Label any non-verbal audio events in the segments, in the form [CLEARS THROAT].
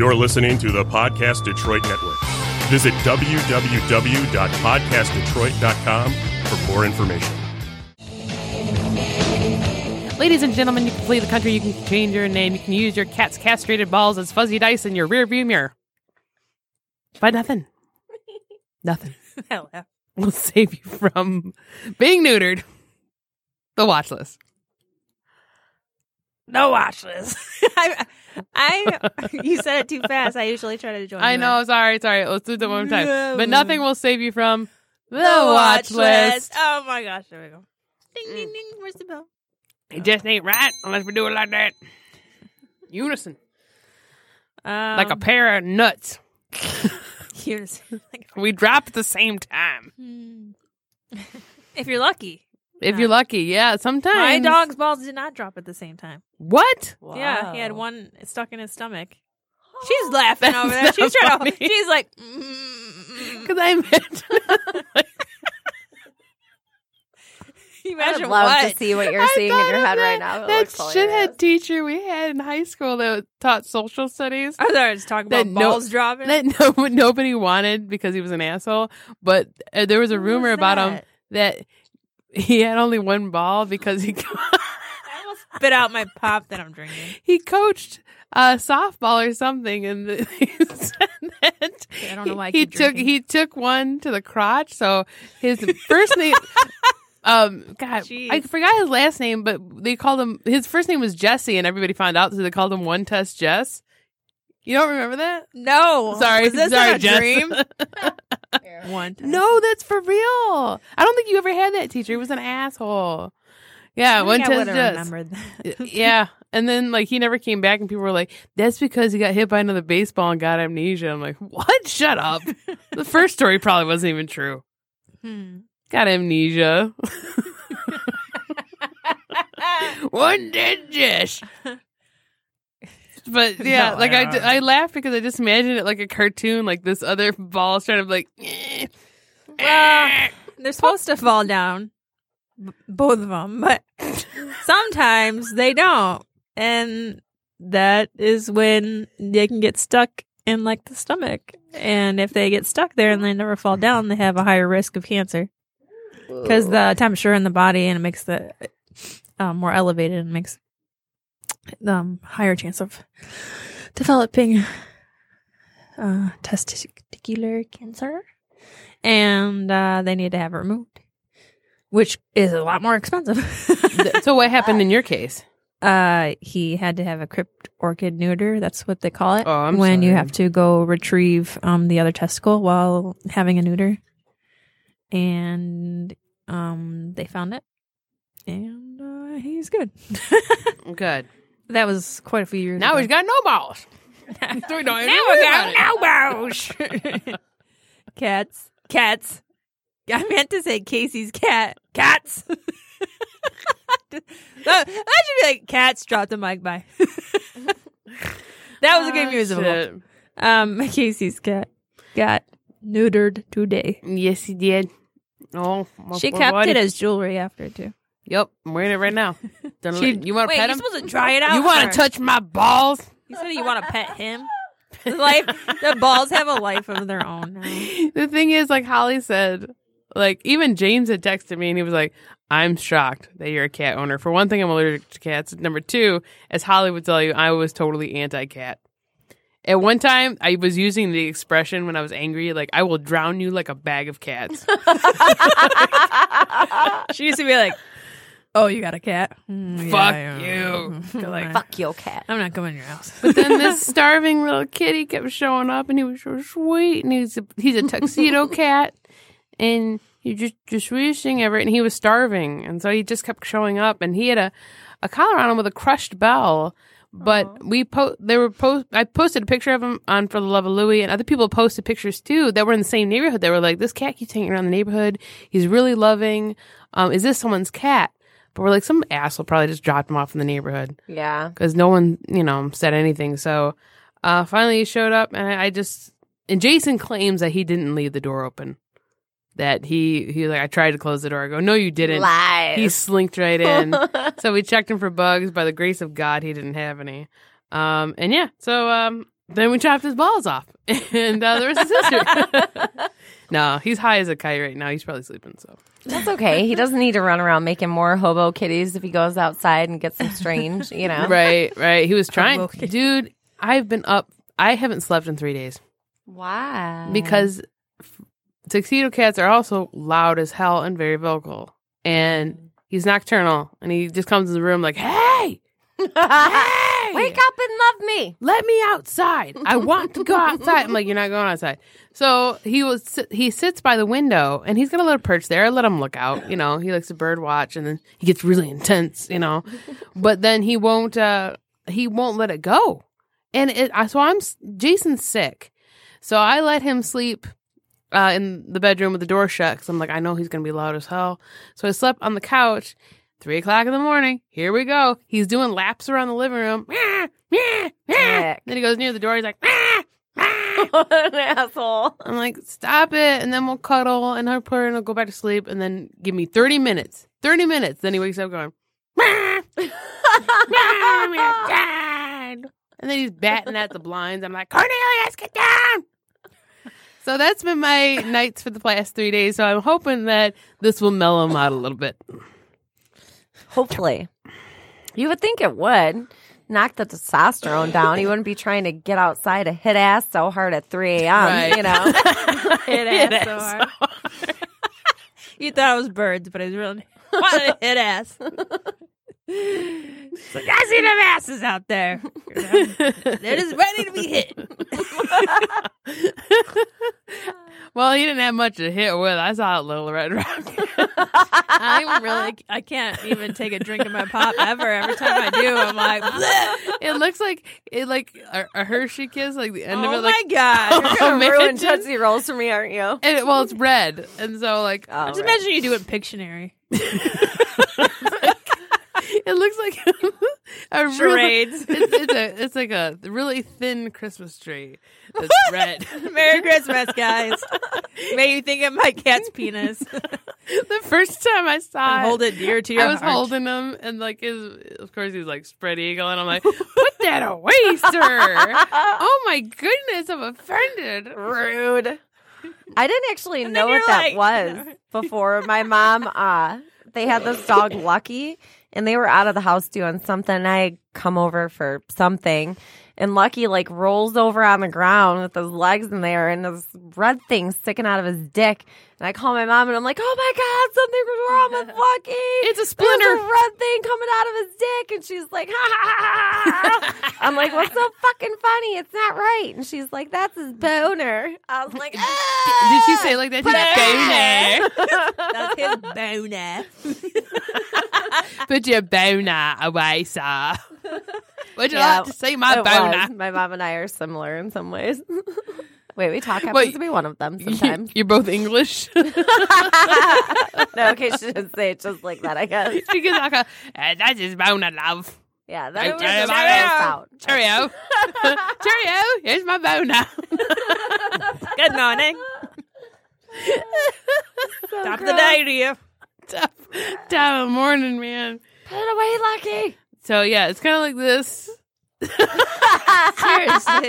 You're listening to the Podcast Detroit Network. Visit www.podcastdetroit.com for more information. Ladies and gentlemen, you can flee the country, you can change your name, you can use your cat's castrated balls as fuzzy dice in your rearview mirror. But nothing. [LAUGHS] Nothing will save you from being neutered. The watch list. No watch list. [LAUGHS] I, I, [LAUGHS] you said it too fast. I usually try to join. I know, in. sorry, sorry. Let's do that one more time. But nothing will save you from the, The watch, list. Oh my gosh! There we go. Ding ding ding. Where's the bell? It just ain't right unless we do it like that. Unison. Um, like a pair of nuts. [LAUGHS] unison. like, We drop at the same time. hmm. [LAUGHS] if you're lucky. If you're lucky, yeah. Sometimes My dog's balls did not drop at the same time. What? Yeah, he had one stuck in his stomach. [GASPS] She's laughing over there. That's She's not trying to. funny. [LAUGHS] She's like. [LAUGHS] mm, Because I imagine. you [LAUGHS] I imagine would love what? to see what you're I seeing in thought your of head that, right now. It That looks hilarious. shithead teacher we had in high school that taught social studies. I thought I was talking That about no- balls dropping. That no, nobody wanted because he was an asshole. But uh, there was a Who rumor was about him that? that he had only one ball because he [LAUGHS] I almost spit out my pop that I'm drinking. he coached uh, softball or something, and the, [LAUGHS] he said that I don't know why I he keep took drinking. he took one to the crotch. So his first name. [LAUGHS] Um, God, Jeez. I forgot his last name, but they called him. His first name was Jesse, and everybody found out, so they called him One Test Jess. You don't remember that? No, Sorry, is this sorry, a Jess. dream? [LAUGHS] One. time. No, that's for real. I don't think you ever had that teacher. He was an asshole. Yeah, one think I test would've remembered that. yeah, and then like he never came back, and people were like, "That's because he got hit by another baseball and got amnesia." I'm like, "What? Shut up." the [LAUGHS] first story probably wasn't even true. Hmm. Got amnesia. [LAUGHS] One dead Jess. But [LAUGHS] yeah, No, like I I, don't d- know. I laugh because I just imagine it like a cartoon, like this other ball is trying to be like, eh, Well, they're supposed to fall down, b- both of them, but [LAUGHS] sometimes they don't, and that is when they can get stuck in like the stomach. And if they get stuck there and they never fall down, they have a higher risk of cancer because the temperature in the body and it makes the um, more elevated and makes um higher chance of developing uh, testicular cancer, and uh, they need to have it removed, which is a lot more expensive. [LAUGHS] So what happened in your case? uh, he had to have a crypt orchid neuter. That's what they call it. Oh, I'm when you have to go retrieve um the other testicle while having a neuter, and um they found it, and uh, he's good. [LAUGHS] Good. That was quite a few years. Now ago. he's got no balls. [LAUGHS] We don't now we got no balls. [LAUGHS] cats, cats. I meant to say Casey's cat. Cats. [LAUGHS] that, that should be like cats. Drop the mic by. that was a good Ah, musical. shit. Um, Casey's cat got neutered today. Yes, he did. Oh, She kept it as jewelry after too. Yep, I'm wearing it right now. [LAUGHS] Don't She- let- you want to Wait, pet you're him? supposed to dry it out. You want to first. touch my balls? You said you want to pet him. The life, the balls have a life of their own. Now. [LAUGHS] the thing is, like Holly said, like even James had texted me and he was like, "I'm shocked that you're a cat owner. For one thing, I'm allergic to cats. Number two, as Holly would tell you, I was totally anti-cat." At one time, I was using the expression when I was angry, like "I will drown you like a bag of cats." [LAUGHS] She used to be like, "Oh, you got a cat? Mm, Fuck yeah, you. [LAUGHS] yeah. Like, [LAUGHS] Fuck your cat. I'm not coming to your house." But then this [LAUGHS] starving little kitty kept showing up, and he was so sweet, and he's a, he's a tuxedo cat, and he just just sweetest thing ever. And he was starving, and so he just kept showing up, and he had a a collar on him with a crushed bell. But we po they were post I posted a picture of him on for the love of Louie, and other people posted pictures too that were in the same neighborhood. They were like, "This cat keeps hanging around the neighborhood. He's really loving. Um, is this someone's cat?" But we're like, some asshole probably just dropped him off in the neighborhood Yeah. because no one, you know, said anything. So uh, finally he showed up, and I, I just and Jason claims that he didn't leave the door open. That he he like I tried to close the door. I go, no, you didn't. Lies. He slinked right in. [LAUGHS] so we checked him for bugs. By the grace of God, he didn't have any. Um, and yeah, so um, then we chopped his balls off, [LAUGHS] and uh, the rest is history. [LAUGHS] no, he's high as a kite right now. He's probably sleeping. So That's okay. He doesn't need to run around making more hobo kitties if he goes outside and gets some strange, you know. [LAUGHS] right, right. He was trying, dude. I've been up. I haven't slept in three days Why? because tuxedo cats are also loud as hell and very vocal, and he's nocturnal, and he just comes in the room like, "Hey, [LAUGHS] hey, wake up and love me. let me outside. I want to go [LAUGHS] outside. I'm like, you're not going outside. So he was he sits by the window and he's got a little perch there. I let him look out. You know, he likes to bird watch and then he gets really intense. You know, but then he won't uh he won't let it go. And it I- so I'm Jason's sick, so I let him sleep. Uh, in the bedroom with the door shut because I'm like, I know he's gonna be loud as hell. So I slept on the couch. Three o'clock in the morning. Here we go. He's doing laps around the living room. Meow, meow, meow. Then he goes near the door. He's like, [LAUGHS] what an asshole. I'm like, stop it. And then we'll cuddle and I'll put her and I'll go back to sleep and then give me 30 minutes. 30 minutes. Then he wakes up going. And then he's batting at the blinds. I'm like, Cornelius, get down. So that's been my nights for the past three days. So I'm hoping that this will mellow him out a little bit. Hopefully. You would think it would. Knock the testosterone [LAUGHS] down. You wouldn't be trying to get outside to hit ass so hard at 3 a.m., Right. you know? [LAUGHS] hit Hit ass so ass hard. [LAUGHS] you thought it was birds, but it was really wanted to hit ass. It's like, I see them asses out there. [LAUGHS] They're just ready to be hit. [LAUGHS] well, he didn't have much to hit with. I saw a little red rock. [LAUGHS] I really, I can't even take a drink of my pop ever. Every time I do, I'm like, "Bleh." it looks like it like a, a Hershey kiss, like the end oh of it, Oh my like god! Oh, You're gonna man. ruin Tootsie Rolls for me, aren't you? and it, well, it's red, and so like Oh, Just right. imagine you do it in Pictionary. It looks like [LAUGHS] a really, Charades. [LAUGHS] it's, it's a it's like a really thin Christmas tree that's [LAUGHS] red. Merry Christmas, guys. May you think of my cat's penis. the first time I saw it, hold it dear to your I was heart. holding him, and like his, of course, he's like spread eagle, and I'm like, "Put that away, sir!" oh my goodness, I'm offended. Rude. I didn't actually And know what you're that like- was before my mom uh they had this dog Lucky and they were out of the house doing something I come over for something and Lucky like rolls over on the ground with his legs in there and this red thing sticking out of his dick and I call my mom and I'm like, Oh my god, something was wrong with [LAUGHS] Lucky. It's a There's splinter. a red thing coming out of his dick and she's like, ha ha ha ha. [LAUGHS] I'm like, what's so fucking funny? It's not right. And she's like, that's his boner. I was like, ah! Did she say like that? She's [LAUGHS] That's his boner. boner. Put your boner away, sir. Would you Yeah, like to see my It boner? was. My mom and I are similar in some ways. Wait, we talk happens Wait. to be one of them [LAUGHS] sometimes. You're both English. [LAUGHS] [LAUGHS] no, okay, she didn't say it just like that, I guess. she gets like a, "Eh, that's his boner, love. Yeah, that was Jerry, just my gross bad. out. Cheerio. Cheerio. Here's my boner. Good morning. So Top of the day to you. Top, top of morning, man. Put it away, Lucky. So yeah, it's kind of like this, Seriously. [LAUGHS]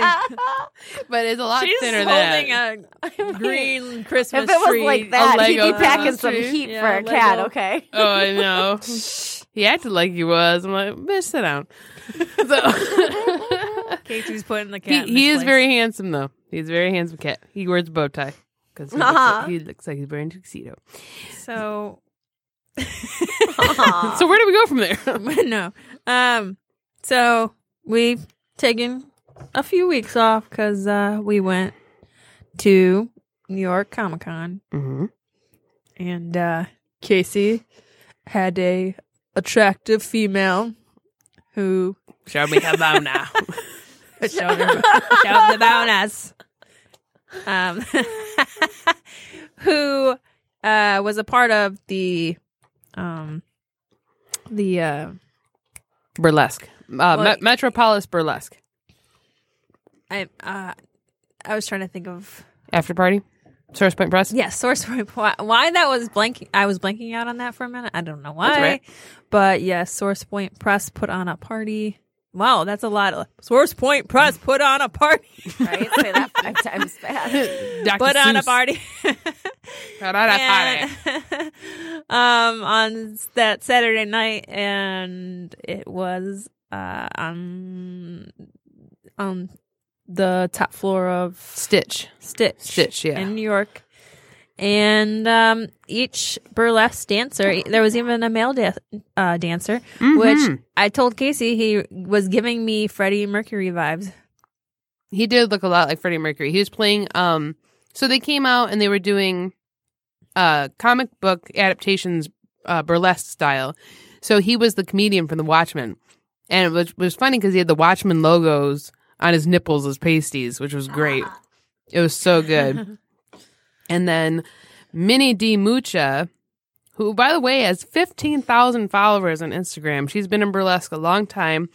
but it's a lot She's thinner holding than a [LAUGHS] green Christmas tree. If it was tree. like that, he'd Lego be packing some tree. heat Yeah, for a cat, okay? Oh, I know. [LAUGHS] he acted like he was. I'm like, bitch, sit down. So Casey's putting the he, cat. in he is place. very handsome though. He's a very handsome cat. He wears a bow tie because he, looks Uh-huh. like- he looks like he's wearing a tuxedo. so. So where do we go from there? no. Um. So we've taken a few weeks off because uh, we went to New York Comic Con, mm-hmm. and uh, Casey had a attractive female who Show me her boner. [LAUGHS] showed her showed the bonus. Um, [LAUGHS] who uh, was a part of the um the uh burlesque. Uh, Well, Me- Metropolis burlesque I uh I was trying to think of after party. Source Point Press. yeah source point why, why that was blanking I was blanking out on that for a minute I don't know why right. but yeah source point press put on a party wow, that's a lot of Source Point Press put on a party. [LAUGHS] Right? Say that five times fast. [LAUGHS] Put on a party. [LAUGHS] Put on a party. And, um, on that Saturday night, and it was uh, on on the top floor of Stitch. Stitch, Stitch, yeah. in New York. And um, each burlesque dancer, there was even a male da- uh, dancer, which Mhm. I told Casey he was giving me Freddie Mercury vibes. he did look a lot like Freddie Mercury. He was playing um so they came out and they were doing uh comic book adaptations uh burlesque style. So he was the comedian from The Watchmen. And it was was funny cuz he had the Watchmen logos on his nipples as pasties, which was great. [GASPS] It was so good. [LAUGHS] and then Minnie D Mucha who by the way has 15,000 followers on Instagram. She's been in burlesque a long time.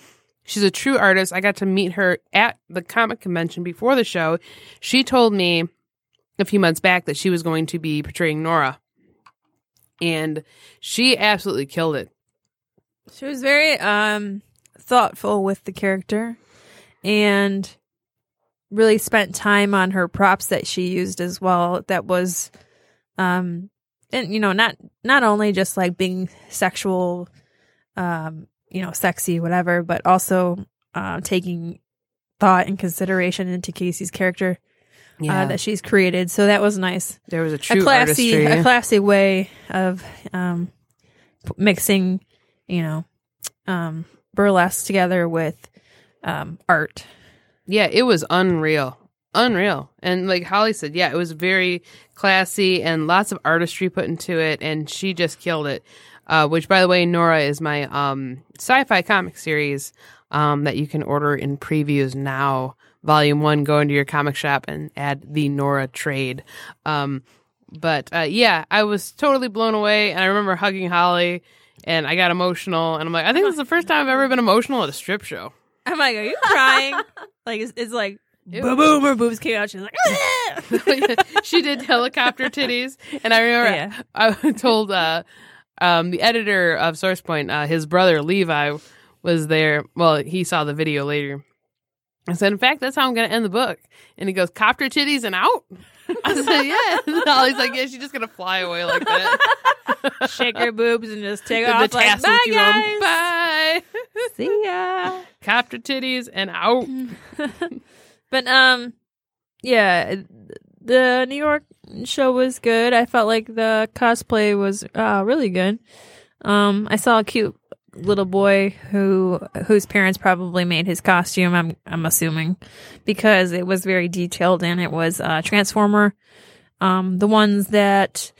She's a true artist. I got to meet her at the comic convention before the show. She told me a few months back that she was going to be portraying Nora. And she absolutely killed it. She was very um thoughtful with the character and really spent time on her props that she used as well that was um and you know not not only just like being sexual um you know sexy whatever but also uh taking thought and consideration into Casey's character uh, that she's created. So that was nice. There was a true a classy artistry. a classy way of um mixing you know um burlesque together with um art Yeah, it was unreal. Unreal. And like Holly said, yeah, it was very classy and lots of artistry put into it and she just killed it. Uh, which by the way, Nora is my um sci-fi comic series um that you can order in previews now. Volume 1 go into your comic shop and add the Nora trade. Um but uh yeah, I was totally blown away and I remember hugging Holly and I got emotional and I'm like, I think this is the first time I've ever been emotional at a strip show. i'm like are you crying [LAUGHS] like it's, it's like boom boom her boobs came out she's like [LAUGHS] she did helicopter titties, and I remember Yeah. [LAUGHS] I told uh, um, the editor of SourcePoint, uh, his brother Levi was there. Well, he saw the video later. I said, "In fact, that's how I'm going to end the book." And he goes, "Copter titties and out." I said, "Yeah." [LAUGHS] And Holly's like, "Yeah, she's just going to fly away like that." [LAUGHS] shake her boobs and just take off the like, bye guys Bye. [LAUGHS] see ya Copter titties and out. but um yeah the new york show was good i felt like the cosplay was uh really good um i saw a cute little boy who whose parents probably made his costume i'm i'm assuming because it was very detailed and it was uh transformer um the ones that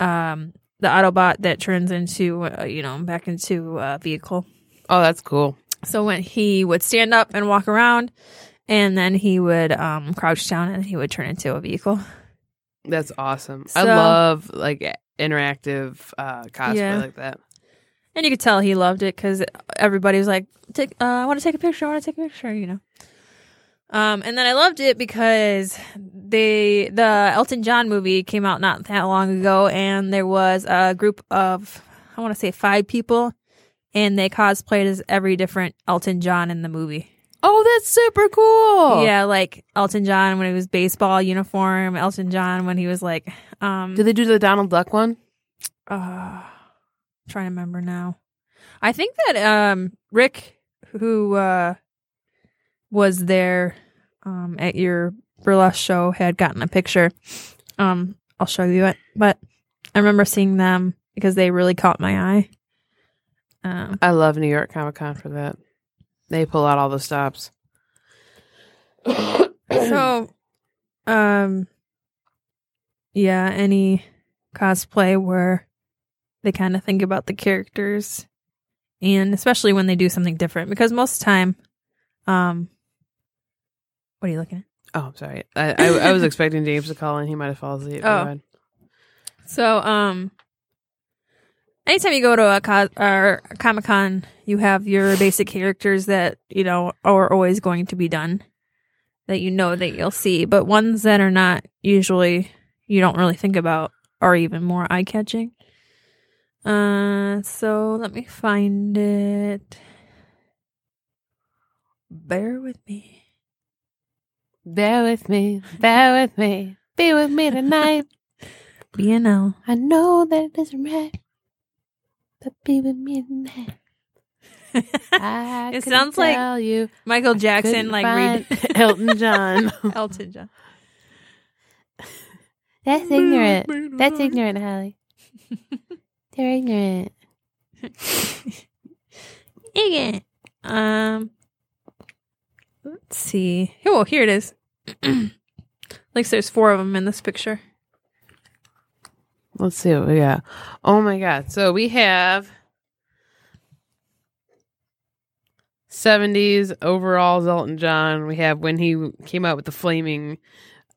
um the autobot that turns into uh, you know back into a vehicle Oh, that's cool. so when he would stand up and walk around, and then he would um, crouch down and he would turn into a vehicle. That's awesome. I love like interactive uh, cosplay Yeah. like that. And you could tell he loved it because everybody was like, "Take, uh, I want to take a picture. I want to take a picture." You know. Um, and then I loved it because they the Elton John movie came out not that long ago, and there was a group of I want to say five people, and they cosplayed as every different Elton John in the movie. Oh, that's super cool. Yeah, like Elton John when he was baseball uniform, Elton John when he was like um Did they do the Donald Duck one? uh trying to remember now. I think that um Rick who uh was there um at your burlesque show had gotten a picture. Um I'll show you it. But I remember seeing them because they really caught my eye. Um I love New York Comic Con for that. They pull out all the stops. [COUGHS] so um yeah any cosplay where they kind of think about the characters and especially when they do something different because most of the time um what are you looking at Oh, I'm sorry. I, I, I was [LAUGHS] expecting James to call in. He might have fallen asleep. Oh. so um anytime you go to a co- or a comic-con you have your basic characters that you know are always going to be done that you know that you'll see but ones that are not usually you don't really think about are even more eye-catching uh so let me find it Bear with me. Bear with me, bear with me, be with me tonight. [LAUGHS] BNL. I know that it isn't right, but be with me tonight. [LAUGHS] I It sounds like you Michael Jackson, like read [LAUGHS] Elton John. Elton John. That's ignorant. That's ignorant, Holly. They're ignorant. [LAUGHS] ignorant. Um, let's see. Oh, here it is. [CLEARS THROAT] like there's four of them in this picture. Let's see what we got. Oh my god. So we have 70s overalls Elton John. We have when he came out with the flaming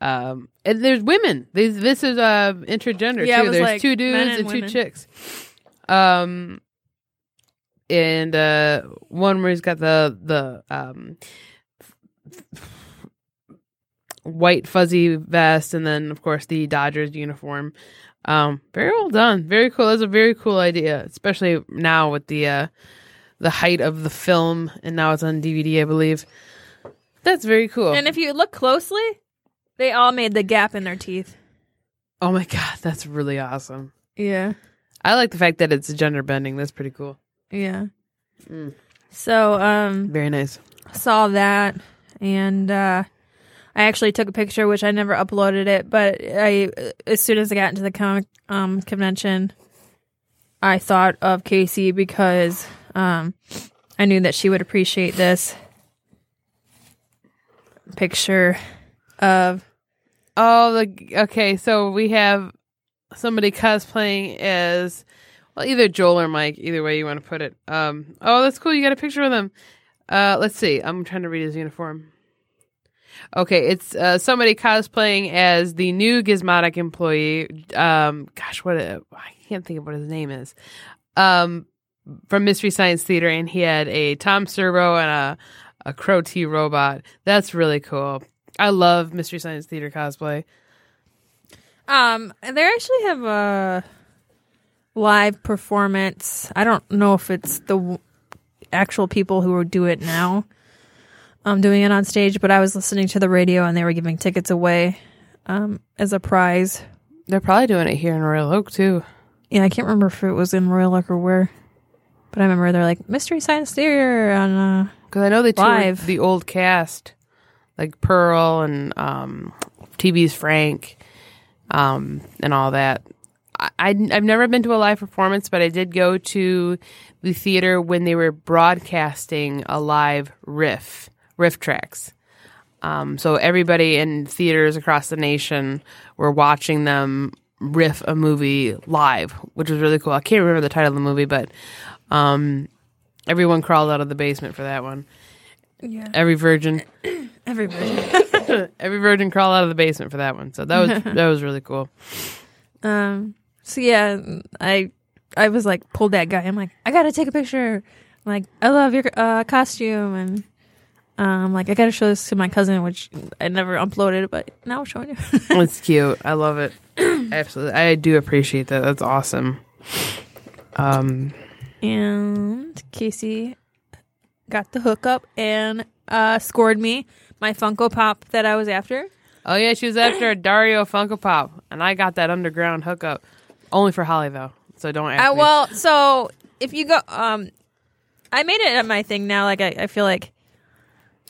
um and there's women. This this is uh intergender Yeah, too. There's like two dudes and and, two chicks. Um and uh one where he's got the the um white fuzzy vest and then of course the Dodgers uniform. Um, very well done. Very cool. That's a very cool idea, especially now with the uh the height of the film and now it's on DVD, I believe. That's very cool. And if you look closely, they all made the gap in their teeth. oh my god, that's really awesome. Yeah. I like the fact that it's gender bending. That's pretty cool. Yeah. Mm. So, um, Very nice. saw that and uh I actually took a picture which I never uploaded it, but I as soon as I got into the comic um convention I thought of Casey because um I knew that she would appreciate this picture of Oh, the okay. So we have somebody cosplaying as well, either Joel or Mike. Either way you want to put it. Um. Oh, that's cool. You got a picture of them. Uh. Let's see. I'm trying to read his uniform. Okay, it's uh, somebody cosplaying as the new Gizmonic employee. Um. Gosh, what a, I can't think of what his name is. Um. From Mystery Science Theater, and he had a Tom Servo and a a Crow T robot. That's really cool. I love Mystery Science Theater cosplay. Um, they actually have a live performance. I don't know if it's the w- actual people who do it now. Um, doing it on stage, but I was listening to the radio and they were giving tickets away, um, as a prize. They're probably doing it here in Royal Oak too. Yeah, I can't remember if it was in Royal Oak or where, but I remember they're like Mystery Science Theater on. Uh, Because I know they Live. the old cast, like Pearl and um, TV's Frank, um, and all that. I, I've never been to a live performance, but I did go to the theater when they were broadcasting a live riff RiffTrax. Um, so everybody in theaters across the nation were watching them riff a movie live, which was really cool. I can't remember the title of the movie, but um, everyone crawled out of the basement for that one. Yeah, Every virgin, everybody. [COUGHS] every virgin [COUGHS] crawled out of the basement for that one. So that was [LAUGHS] that was really cool. Um. So yeah, I I was like pulled that guy. I'm like, I gotta take a picture. I'm like, I love your uh, costume, and um, like I gotta show this to my cousin, which I never uploaded, but now I'm showing you. It's [LAUGHS] cute. I love it. [COUGHS] Absolutely, I do appreciate that. That's awesome. Um, and Casey got the hookup and uh scored me my Funko Pop that I was after. oh yeah, she was after a Daria Funko Pop, and I got that underground hookup only for Holly though. So don't ask Uh, me. well, so if you go, um, I made it my thing now. Like I, I feel like,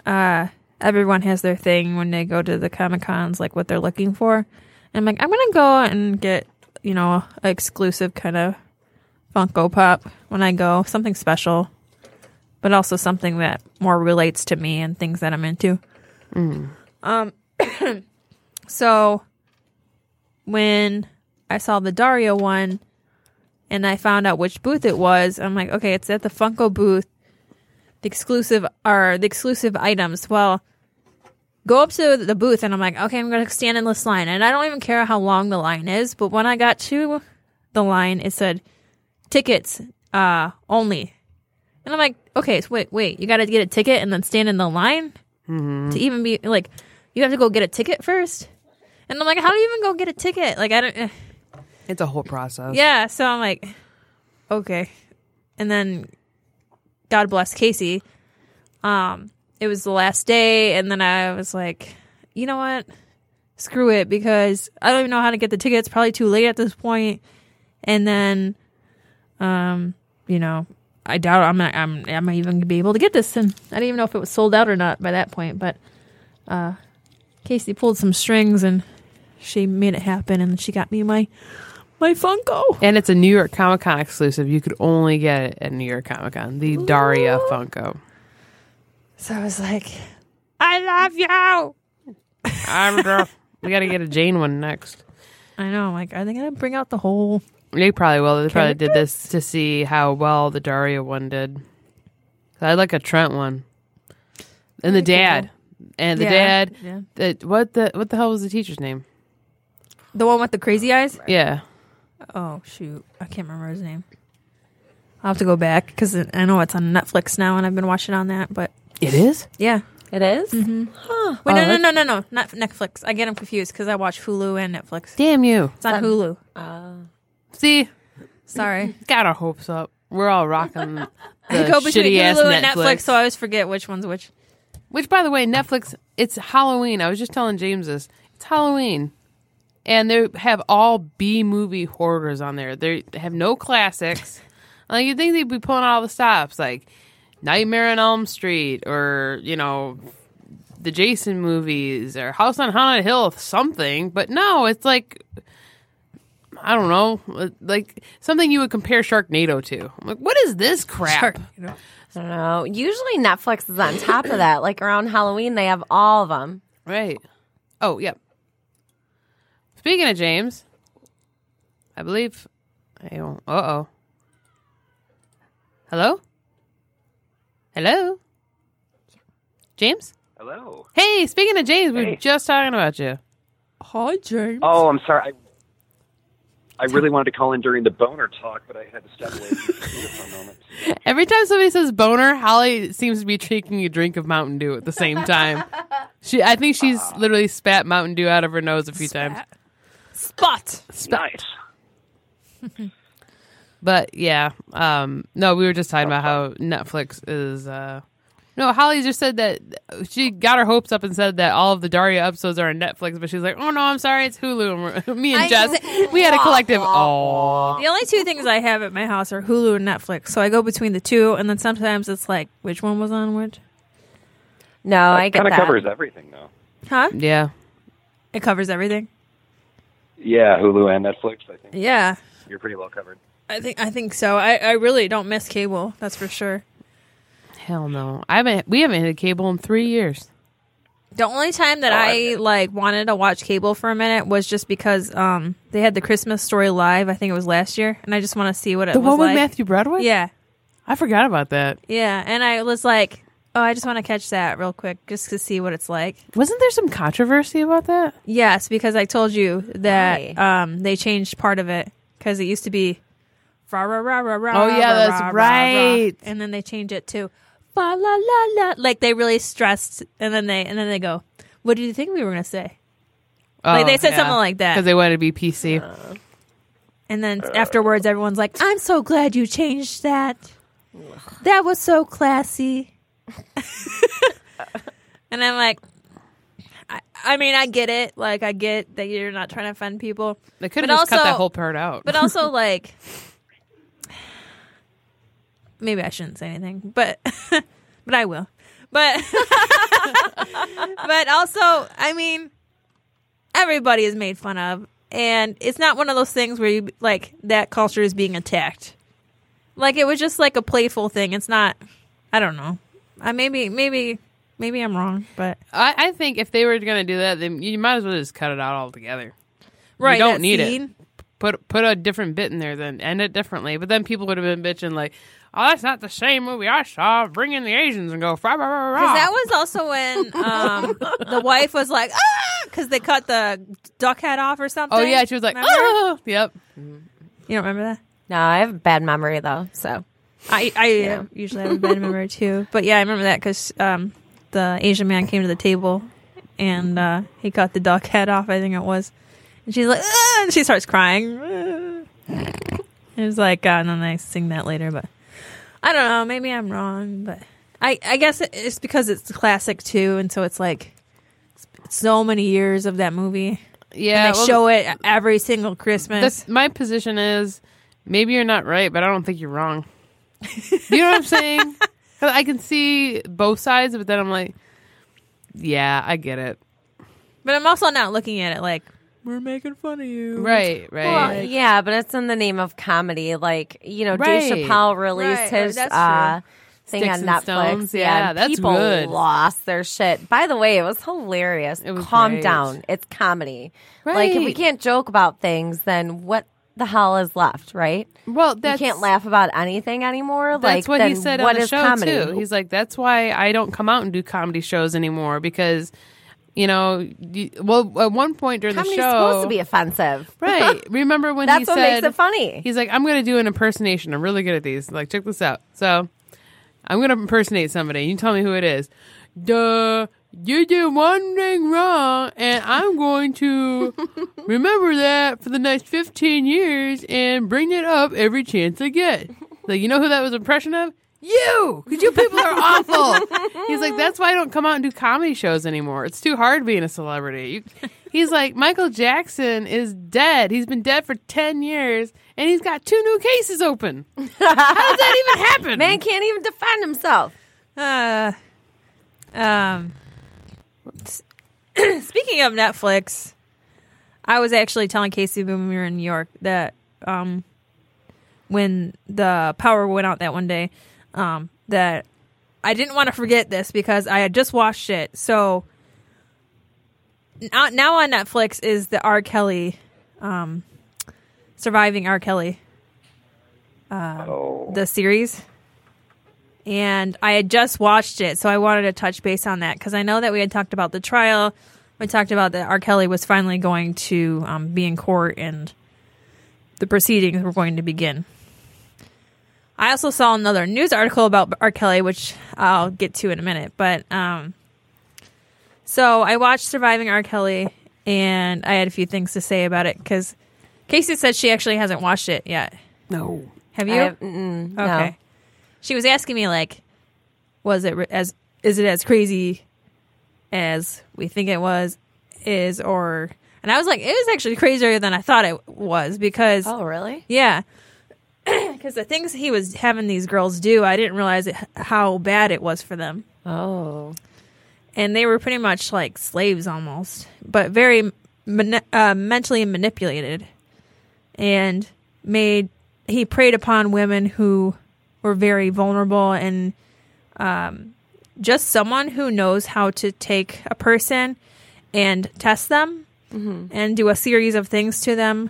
uh, everyone has their thing when they go to the comic cons, like what they're looking for. And I'm like, I'm gonna go and get, you know, a exclusive kind of Funko Pop when I go, something special, but also something that more relates to me and things that I'm into. Um, [COUGHS] so when I saw the Daria one and I found out which booth it was, I'm like, okay, it's at the Funko booth. The exclusive are the exclusive items. Well, go up to the booth and I'm like, okay, I'm gonna stand in this line. And I don't even care how long the line is, but when I got to the line, it said tickets uh only. And I'm like, okay, so wait, wait, you gotta get a ticket and then stand in the line to even be like you have to go get a ticket first. And I'm like, how do you even go get a ticket? Like I don't eh. it's a whole process. Yeah, so I'm like, okay. And then God bless Casey. Um it was the last day, and then I was like, you know what? Screw it, because I don't even know how to get the tickets. Probably too late at this point. And then, um, you know, I doubt I'm not, I'm I'm even gonna be able to get this. And I didn't even know if it was sold out or not by that point. But uh, Casey pulled some strings and she made it happen, and she got me my my Funko. And it's a New York Comic Con exclusive. You could only get it at New York Comic Con. The Daria Funko. So I was like, I love you. I'm a girl. We got to get a Jane one next. I know. I'm like, are they gonna bring out the whole? They probably will. They probably did this to see how well the Daria one did. I like a Trent one, and the dad, and the Yeah, dad. yeah. The, what the what the hell was the teacher's name? The one with the crazy oh, eyes? Yeah, Oh shoot, I can't remember his name. I'll have to go back because I know it's on Netflix now, and I've been watching on that. But it is. yeah, It is? Mm-hmm. wait, Oh, no, no, no, no, no, not Netflix. I get them confused because I watch Hulu and Netflix. Damn you! It's on Hulu. Oh. See, Sorry, [LAUGHS] got our hopes up. We're all rocking [LAUGHS] the I go between shitty ass Hulu Netflix. and Netflix, so I always forget which one's which. Which, by the way, Netflix. It's Halloween. I was just telling James this. It's Halloween, and they have all B movie hoarders on there. They have no classics. like you think they'd be pulling all the stops, like Nightmare on Elm Street, or you know, the Jason movies, or House on Haunted Hill, something. But no, it's like. I don't know, like something you would compare Sharknado to. I'm like, what is this [LAUGHS] crap? you know. I don't know. Usually Netflix is on top of that. Like around Halloween, they have all of them. Right. Oh, yep. Speaking of James, I believe. I don't uh oh. Hello? Hello? James? Hello. Hey, speaking of James, we were just talking about you. Hi, James. Oh, I'm sorry. I, I [LAUGHS] really wanted to call in during the boner talk, but I had to step away from the computer for a moment. [LAUGHS] Every time somebody says boner, Holly seems to be taking a drink of Mountain Dew at the same time. [LAUGHS] she, I think she's literally spat Mountain Dew out of her nose a few times. Spot. Nice. But yeah, um, no, we were just talking about how Netflix is. Uh, no, Holly just said that she got her hopes up and said that all of the Daria episodes are on Netflix, but she's like, "Oh no, I'm sorry, it's Hulu." And [LAUGHS] me and I- Jess, we had a collective. Oh, The only two things I have at my house are Hulu and Netflix, so I go between the two, and then sometimes it's like, which one was on which? No, I get kind of covers everything, though. Huh? yeah. It covers everything. Yeah, Hulu and Netflix. I think Yeah, you're pretty well covered. I think I think so. I, I really don't miss cable. That's for sure. Hell no, I haven't. We haven't had cable in three years. The only time that I like wanted to watch cable for a minute was just because um they had the Christmas story live. I think it was last year, and I just want to see what it The was one with like. Matthew Broderick. Yeah, I forgot about that. yeah, and I was like, oh, I just want to catch that real quick just to see what it's like. Wasn't there some controversy about that? Yes, because I told you that Why? um they changed part of it because it used to be. Rah, rah, rah, rah, rah, Oh, yeah, rah, that's rah, rah, rah. right. And then they change it to fa la la la. Like they really stressed, and then they and then they go, "What did you think we were gonna say?" Like, oh, they said something like that. because they wanted to be PC. Uh, and then afterwards, everyone's like, "I'm so glad you changed that. That was so classy." [LAUGHS] and I'm like, I, I mean, I get it. Like, I get that you're not trying to offend people, they could have cut that whole part out. but also [LAUGHS] like, maybe I shouldn't say anything, but [LAUGHS] but I will. But [LAUGHS] but also, I mean, everybody is made fun of, and it's not one of those things where you like that culture is being attacked. Like it was just like a playful thing. It's not. I don't know. I maybe maybe maybe I'm wrong, but I, I think if they were going to do that, then you might as well just cut it out altogether. right. don't that need it. Scene, Put put a different bit in there, then end it differently. But then people would have been bitching like, "Oh, that's not the same movie I saw." Bring in the Asians and go. Because that was also when um, the [LAUGHS] wife was like, ah, because they cut the duck head off or something. oh yeah, she was like, Remember? "Oh, yep." You don't remember that? No, I have a bad memory though. So I, I uh, usually have a bad memory too. But yeah, I remember that because um, the Asian man came to the table and uh, he cut the duck head off, I think it was. And she's like, ah, and she starts crying. [LAUGHS] It was like, uh, and then I sing that later, but I don't know. Maybe I'm wrong, but I I guess it's because it's classic too, and so it's like so many years of that movie. Yeah, and they well, show it every single Christmas. That's my position is maybe you're not right, but I don't think you're wrong. you know what I'm saying? [LAUGHS] I can see both sides, but then I'm like, yeah, I get it. but I'm also not looking at it like we're making fun of you. Right, right. Well, yeah, but it's in the name of comedy. Like, you know, Dave Chappelle released Right, right, his that's uh, thing Sticks on and Netflix. Stones, yeah, and that's people good. lost their shit. By the way, it was hilarious. It was Calm great. down. It's comedy. Like, if we can't joke about things, then what the hell is left, right? well, that's you can't laugh about anything anymore. That's like, what he said what on the show comedy? too. He's like, that's why I don't come out and do comedy shows anymore because, you know, you, well, at one point during Comedy's the show, supposed to be offensive. right? [LAUGHS] Remember when That's he what said makes it funny. He's like, I'm going to do an impersonation. I'm really good at these. Like, check this out. So, I'm going to impersonate somebody. You tell me who it is. Duh, you did one thing wrong, and I'm going to [LAUGHS] remember that for the next 15 years and bring it up every chance I get. Like, you know who that was impression of? You! Because you people are awful. [LAUGHS] He's like, that's why I don't come out and do comedy shows anymore. It's too hard being a celebrity. You, he's like, Michael Jackson is dead. He's been dead for 10 years, and he's got two new cases open. How does that even happen? Man can't even defend himself. Uh, um, [CLEARS THROAT] speaking of Netflix, I was actually telling Casey when we were in New York that um, when the power went out that one day, um, that I didn't want to forget this because I had just watched it. So now, now on Netflix is the R. Kelly, um, surviving R. Kelly, Oh. the series and I had just watched it, so I wanted to touch base on that because I know that we had talked about the trial. We talked about that R. Kelly was finally going to um, be in court and the proceedings were going to begin. I also saw another news article about R. Kelly, which I'll get to in a minute. But um, so I watched Surviving R. Kelly, and I had a few things to say about it because Casey said she actually hasn't watched it yet. No. Have you? have- mm, no. Okay. She was asking me like, was it re- as is it as crazy as we think it was is or and I was like, it was actually crazier than I thought it was because Oh, really? yeah, [CLEARS THROAT] because the things he was having these girls do, I didn't realize it, how bad it was for them, Oh. and they were pretty much like slaves almost, but very mani- uh, mentally manipulated, and made he preyed upon women who were very vulnerable and um, just someone who knows how to take a person and test them and do a series of things to them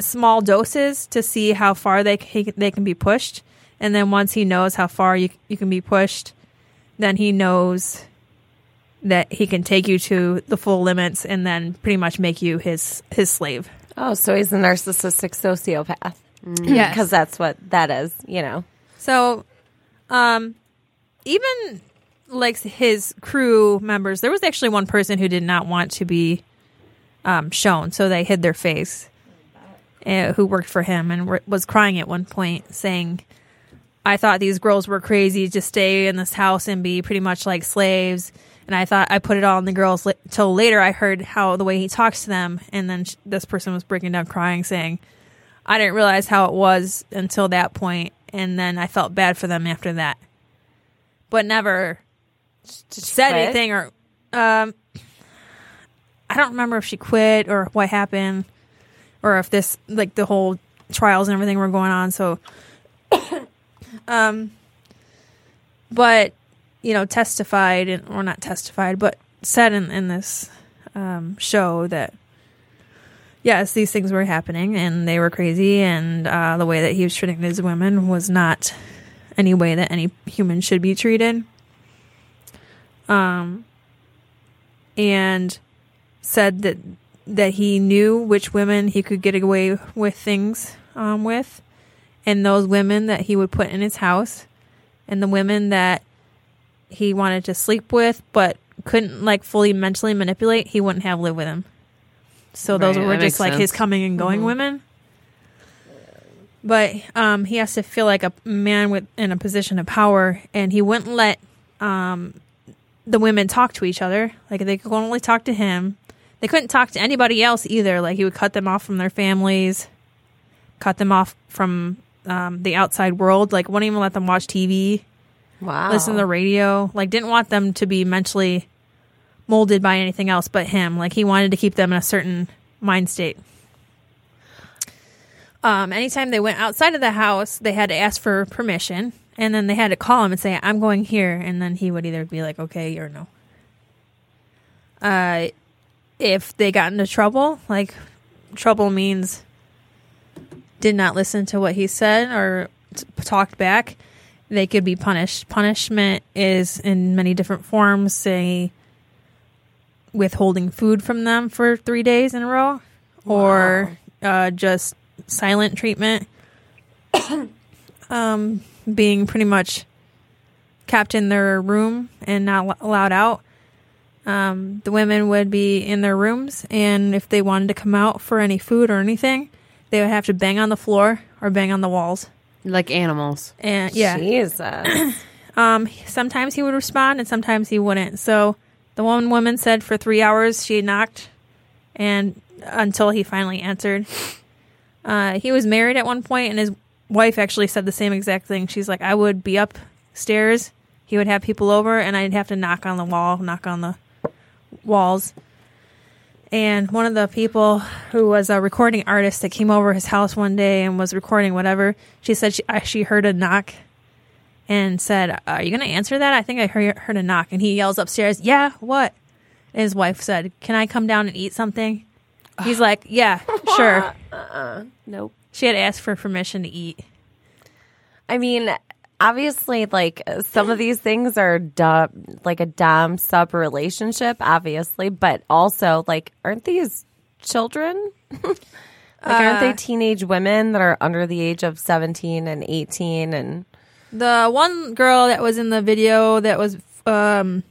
small doses to see how far they they can be pushed and then once he knows how far you you can be pushed then he knows that he can take you to the full limits and then pretty much make you his his slave Oh, so he's a narcissistic sociopath. Yeah, Because that's what that is, you know. So, um, even like his crew members, there was actually one person who did not want to be um, shown, so they hid their face. Uh, who worked for him and w- was crying at one point, saying, "I thought these girls were crazy to stay in this house and be pretty much like slaves." And I thought I put it all on the girls. Li- till later, I heard how the way he talks to them, and then sh- this person was breaking down, crying, saying, I didn't realize how it was until that point, and then I felt bad for them after that, but never said anything or um, I don't remember if she quit or what happened, or if this like the whole trials and everything were going on. So, [COUGHS] um, but you know, testified and or not testified, but said in in this um, show that yes, these things were happening and they were crazy, and uh, the way that he was treating these women was not any way that any human should be treated. Um, and said that that he knew which women he could get away with things um, with, and those women that he would put in his house, and the women that he wanted to sleep with but couldn't like fully mentally manipulate, he wouldn't have live with him. So those were just like his coming and going women. but um, he has to feel like a man with in a position of power, and he wouldn't let um, the women talk to each other. Like they could only talk to him. They couldn't talk to anybody else either. Like he would cut them off from their families, cut them off from um, the outside world. Like wouldn't even let them watch TV, Wow. listen to the radio. Like didn't want them to be mentally molded by anything else but him. Like he wanted to keep them in a certain mind state. Um, anytime they went outside of the house, they had to ask for permission, and then they had to call him and say, "I'm going here," and then he would either be like, "Okay" or "No." Uh, if they got into trouble, like trouble means did not listen to what he said or t- talked back, they could be punished. Punishment is in many different forms, say withholding food from them for three days in a row, or uh, just silent treatment. [COUGHS] um, being pretty much kept in their room and not al- allowed out. Um, the women would be in their rooms, and if they wanted to come out for any food or anything, they would have to bang on the floor or bang on the walls. Like animals. And yeah, Jesus. [COUGHS] um, sometimes he would respond and sometimes he wouldn't. So the one woman said for three hours she knocked, and until he finally answered. Uh, he was married at one point, and his wife actually said the same exact thing. She's like, I would be upstairs, he would have people over, and I'd have to knock on the wall, knock on the walls. And one of the people who was a recording artist that came over his house one day and was recording whatever, she said she uh, she heard a knock and said, "Are you going to answer that? I think I heard, heard a knock." And he yells upstairs, "Yeah, what?" And his wife said, "Can I come down and eat something?" He's like, "Yeah, [LAUGHS] sure." Uh-uh. Nope. She had asked for permission to eat. I mean, obviously, like some of these things are dom, like a dom sub relationship, obviously, but also like, aren't these children? [LAUGHS] like, aren't they teenage women that are under the age of seventeen and eighteen? And The one girl that was in the video that was um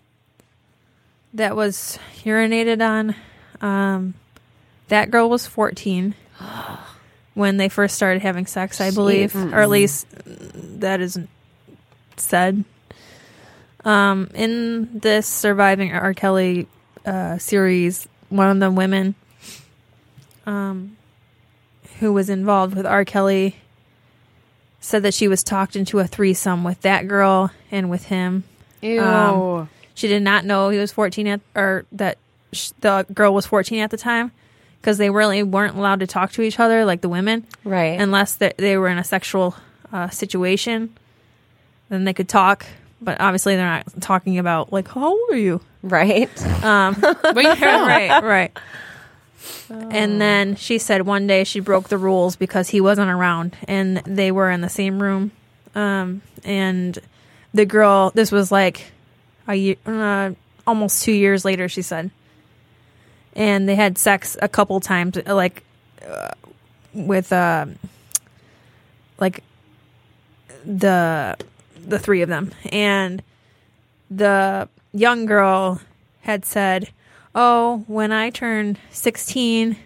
that was urinated on, um, that girl was fourteen [GASPS] when they first started having sex, I believe, or at least that isn't said. Um, in this surviving R. Kelly uh, series, one of the women, um, who was involved with R. Kelly said that she was talked into a threesome with that girl and with him. Ew. Um, She did not know he was 14 at, or that sh- the girl was 14 at the time because they really weren't allowed to talk to each other like the women right, unless they, they were in a sexual uh, situation. Then they could talk, but obviously they're not talking about like how old are you? right, Um, [LAUGHS] Wait, right, right. And then she said one day she broke the rules because he wasn't around and they were in the same room. Um, and the girl, this was like a year, uh, almost two years later, she said. And they had sex a couple times, uh, like uh, with uh, like the the three of them, and the young girl had said, "Oh, when I turn 16,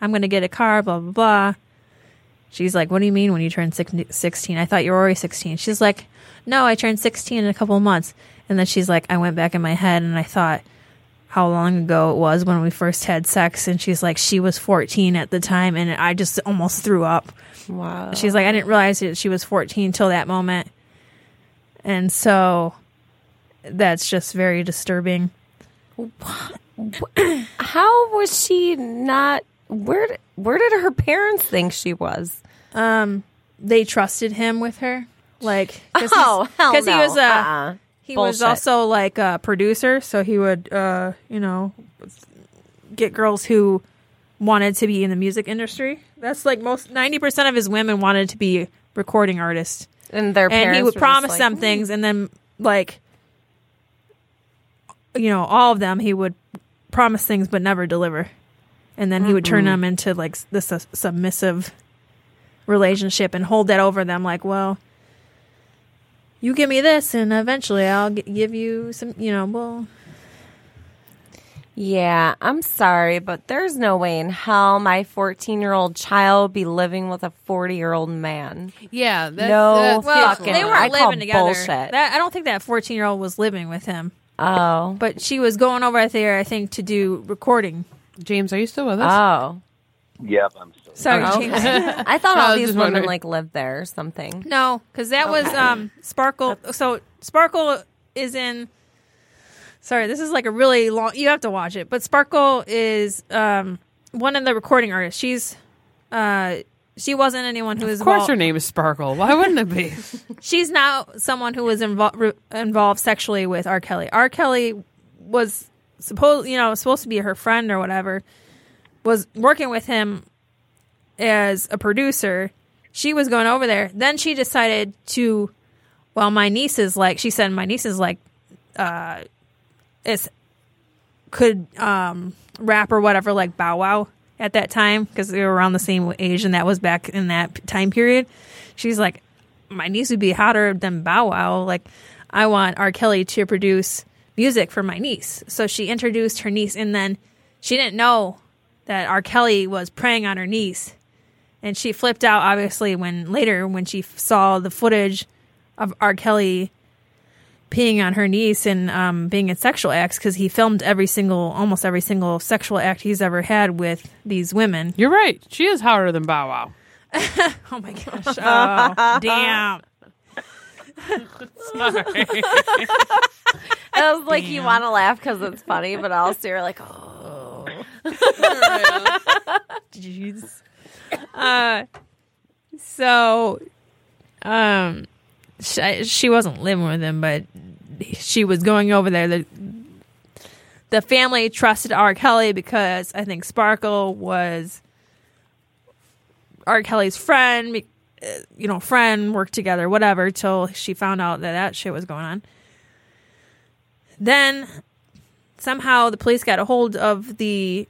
I'm going to get a car, blah blah blah." She's like, "What do you mean when you turn 16? I thought you were already 16." She's like, "No, I turned 16 in a couple of months." And then she's like, "I went back in my head and I thought how long ago it was when we first had sex." And she's like, "She was 14 at the time and I just almost threw up." wow. She's like, I didn't realize that she was 14 till that moment. And so that's just very disturbing. How was she not? Where where did her parents think she was? Um, they trusted him with her. Like, cause Oh, he's- hell 'cause he was a, Uh-uh. he was also like a producer. So he would, uh, you know, get girls who wanted to be in the music industry. That's like most 90% of his women wanted to be recording artists. And their parents and he would promise like, them things and then like you know all of them he would promise things but never deliver. And then he would turn them into like this uh, submissive relationship and hold that over them like well you give me this and eventually i'll give you some you know well Yeah, I'm sorry, but there's no way in hell my 14 year old child be living with a 40 year old man. Yeah, that's, No that's Well, Fucking- they I weren't call living together. bullshit. That, I don't think that 14 year old was living with him, Oh. but she was going over there, I think, to do recording. James, are you still with us? Oh. Yep, I'm still. Sorry, Okay. James. [LAUGHS] I thought I all was these women wondering. like lived there or something. No, because that was um Sparkle. So Sparkle is in. Sorry, this is like a really long. You have to watch it, but Sparkle is um one of the recording artists. She's uh she wasn't anyone who was of course, involved. her name is Sparkle. Why wouldn't it be? [LAUGHS] She's not someone who was invo- re- involved sexually with R. Kelly. R. Kelly was supposed, you know, supposed to be her friend or whatever. Was working with him as a producer. She was going over there. Then she decided to. Well, my niece is like. She said my niece is like, uh, is could um rap or whatever like Bow Wow at that time because they were around the same age and that was back in that time period. She's like, my niece would be hotter than Bow Wow. Like, I want R. Kelly to produce music for my niece. So she introduced her niece, and then she didn't know that R. Kelly was preying on her niece. And she flipped out, obviously, when later, when she saw the footage of R. Kelly peeing on her niece and um, being in sexual acts because he filmed every single, almost every single sexual act he's ever had with these women. You're right. She is hotter than Bow Wow. [LAUGHS] Oh my gosh. Oh, damn. [LAUGHS] I was like, you want to laugh because it's funny, but also you're like, oh. [LAUGHS] Jeez. Uh, so, um, she, wasn't living with him, but she was going over there. The, the family trusted R. Kelly because I think Sparkle was R. Kelly's friend, uh, you know, friend, worked together, whatever, till she found out that that shit was going on. Then somehow the police got a hold of the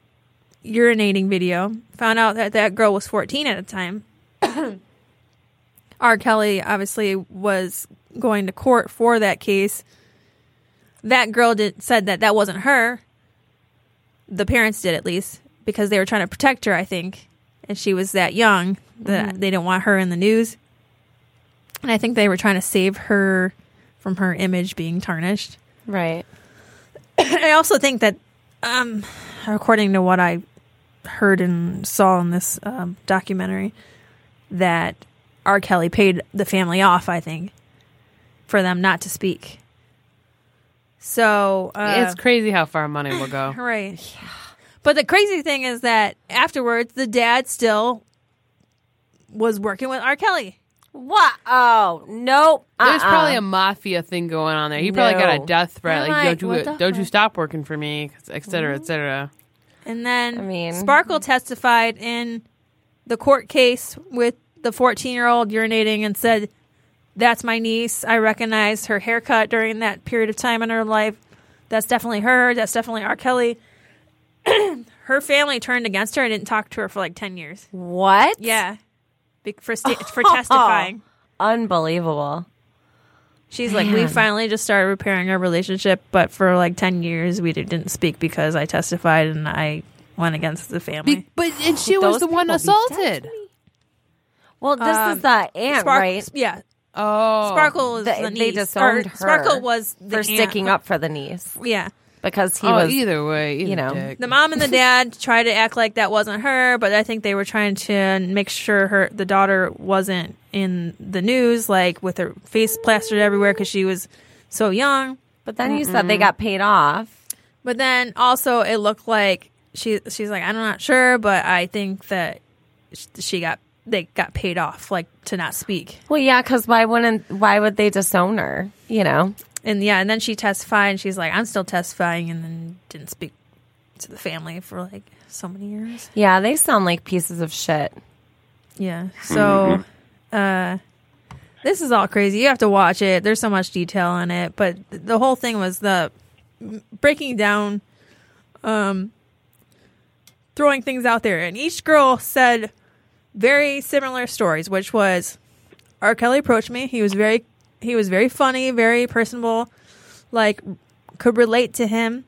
urinating video, found out that that girl was 14 at the time. [COUGHS] R. Kelly obviously was going to court for that case. That girl did said that that wasn't her. The parents did at least because they were trying to protect her, I think, and she was that young that they didn't want her in the news. And I think they were trying to save her from her image being tarnished. Right. [CLEARS THROAT] I also think that, um, according to what I heard and saw in this um, documentary, that R. Kelly paid the family off. I think for them not to speak. So uh, it's crazy how far money will go. [COUGHS] right. Yeah. But the crazy thing is that afterwards, the dad still was working with R. Kelly. What? Oh, nope. There's Uh-uh. probably a mafia thing going on there. He probably got a death threat, I'm like, like, don't you don't you stop working for me, et cetera, et cetera. And then I mean- Sparkle testified in the court case with the 14 year old urinating and said, That's my niece. I recognize her haircut during that period of time in her life. That's definitely her. That's definitely R. Kelly. [CLEARS THROAT] her family turned against her and didn't talk to her for like 10 years. What? Yeah. For, sta- [LAUGHS] for testifying. Unbelievable. She's like, we finally just started repairing our relationship, but for like 10 years, we didn't speak because I testified and I went against the family. Be- but and she was the one people be assaulted. Well, this Um, is the aunt, Spark- right? Yeah. Oh, Sparkle is They- the they disowned or her Sparkle was the For aunt. sticking up for the niece Yeah. because he oh, was. either way, either you know, dick. The mom and the [LAUGHS] dad tried to act like that wasn't her, but I think they were trying to make sure her the daughter wasn't in the news, like with her face plastered everywhere because she was so young. But then you said they got paid off. But then also it looked like she she's like I'm not sure, but I think that she got they got paid off like to not speak. Well, yeah, because why wouldn't? Why would they disown her? You know. And yeah, and then she testified and she's like I'm still testifying and then didn't speak to the family for like so many years. Yeah, they sound like pieces of shit. Yeah. So uh this is all crazy. You have to watch it. There's so much detail in it, but the whole thing was the breaking down um throwing things out there and each girl said very similar stories, which was R. Kelly approached me. He was very he was very funny, very personable, like could relate to him.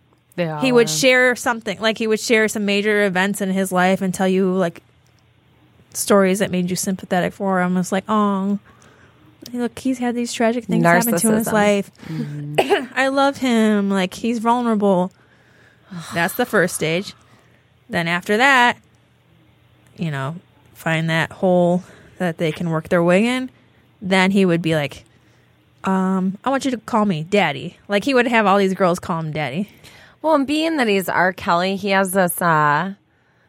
He would are. share something like he would share some major events in his life and tell you like stories that made you sympathetic for him. It's like, oh, look, he's had these tragic things happen to him in his life. Mm-hmm. [CLEARS THROAT] I love him. Like he's vulnerable. [SIGHS] That's the first stage. Then after that, you know, find that hole that they can work their way in. Then he would be like, um, I want you to call me daddy. Like he would have all these girls call him daddy. Well, and being that he's R. Kelly, he has this uh,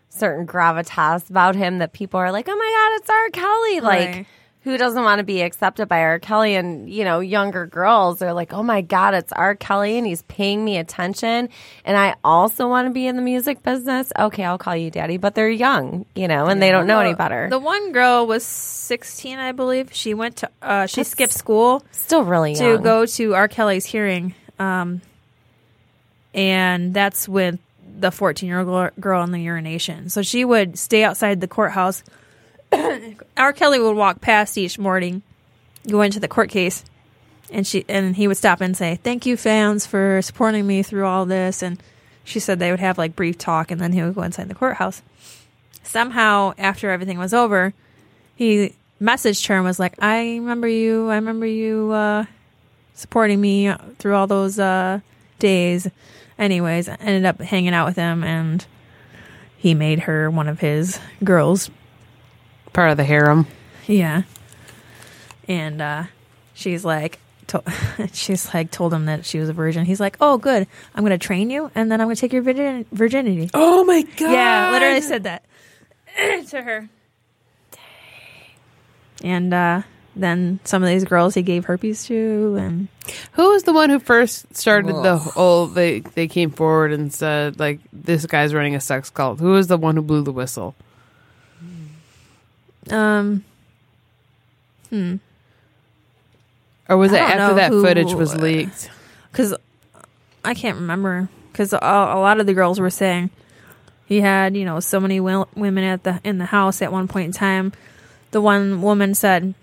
certain gravitas about him that people are like, "Oh my god, it's R. Kelly!" Like, Right. Who doesn't want to be accepted by R. Kelly? And you know, younger girls are like, "Oh my god, it's R. Kelly, and he's paying me attention." And I also want to be in the music business. Okay, I'll call you daddy, but they're young, you know, and they don't know any better. The one girl was 16, I believe. She went to, uh, she skipped school Still really to go to R. Kelly's hearing. Um, and that's with the 14 year old girl in the urination. So she would stay outside the courthouse. [COUGHS] R. Kelly would walk past each morning, go into the court case, and she and he would stop and say, "Thank you, fans, for supporting me through all this." And she said they would have like brief talk, and then he would go inside the courthouse. Somehow, after everything was over, he messaged her and was like, "I remember you. I remember you uh, supporting me through all those uh, days." Anyways, I ended up hanging out with him, and he made her one of his girls. Part of the harem. Yeah, and uh, she's like, to- [LAUGHS] she's like told him that she was a virgin. He's like, "Oh, good. I'm going to train you, and then I'm going to take your virgin- virginity." Oh my god! Yeah, literally said that [CLEARS THROAT] to her. And uh, then some of these girls he gave herpes to, and Who was the one who first started the Ugh. whole? They they came forward and said like this guy's running a sex cult. Who was the one who blew the whistle? Um, hmm, Or was I it after that who- footage was leaked? because I can't remember because a, a lot of the girls were saying he had you know so many wil- women at the in the house at one point in time. The one woman said,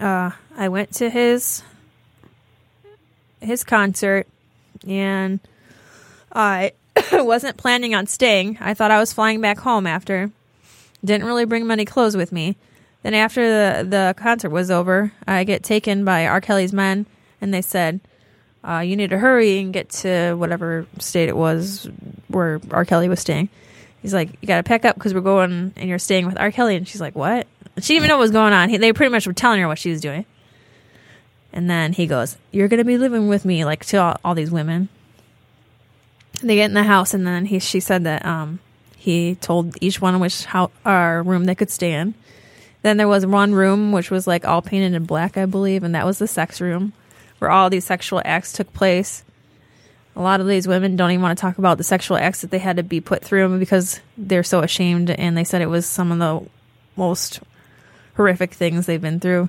uh, "I went to his his concert and I [COUGHS] wasn't planning on staying. I thought I was flying back home after. Didn't really bring many clothes with me. Then after the the concert was over, I get taken by R. Kelly's men, and they said, uh, "You need to hurry and get to whatever state it was where R. Kelly was staying." He's like, "You got to pack up because we're going, and you're staying with R. Kelly." And she's like, "What?" She didn't even know what was going on. He, they pretty much were telling her what she was doing. And then he goes, "You're gonna be living with me," like to all, all these women. They get in the house, and then he she said that um, he told each one which how our room they could stay in. Then there was one room which was like all painted in black, I believe, and that was the sex room where all these sexual acts took place. A lot of these women don't even want to talk about the sexual acts that they had to be put through because they're so ashamed, and they said it was some of the most horrific things they've been through.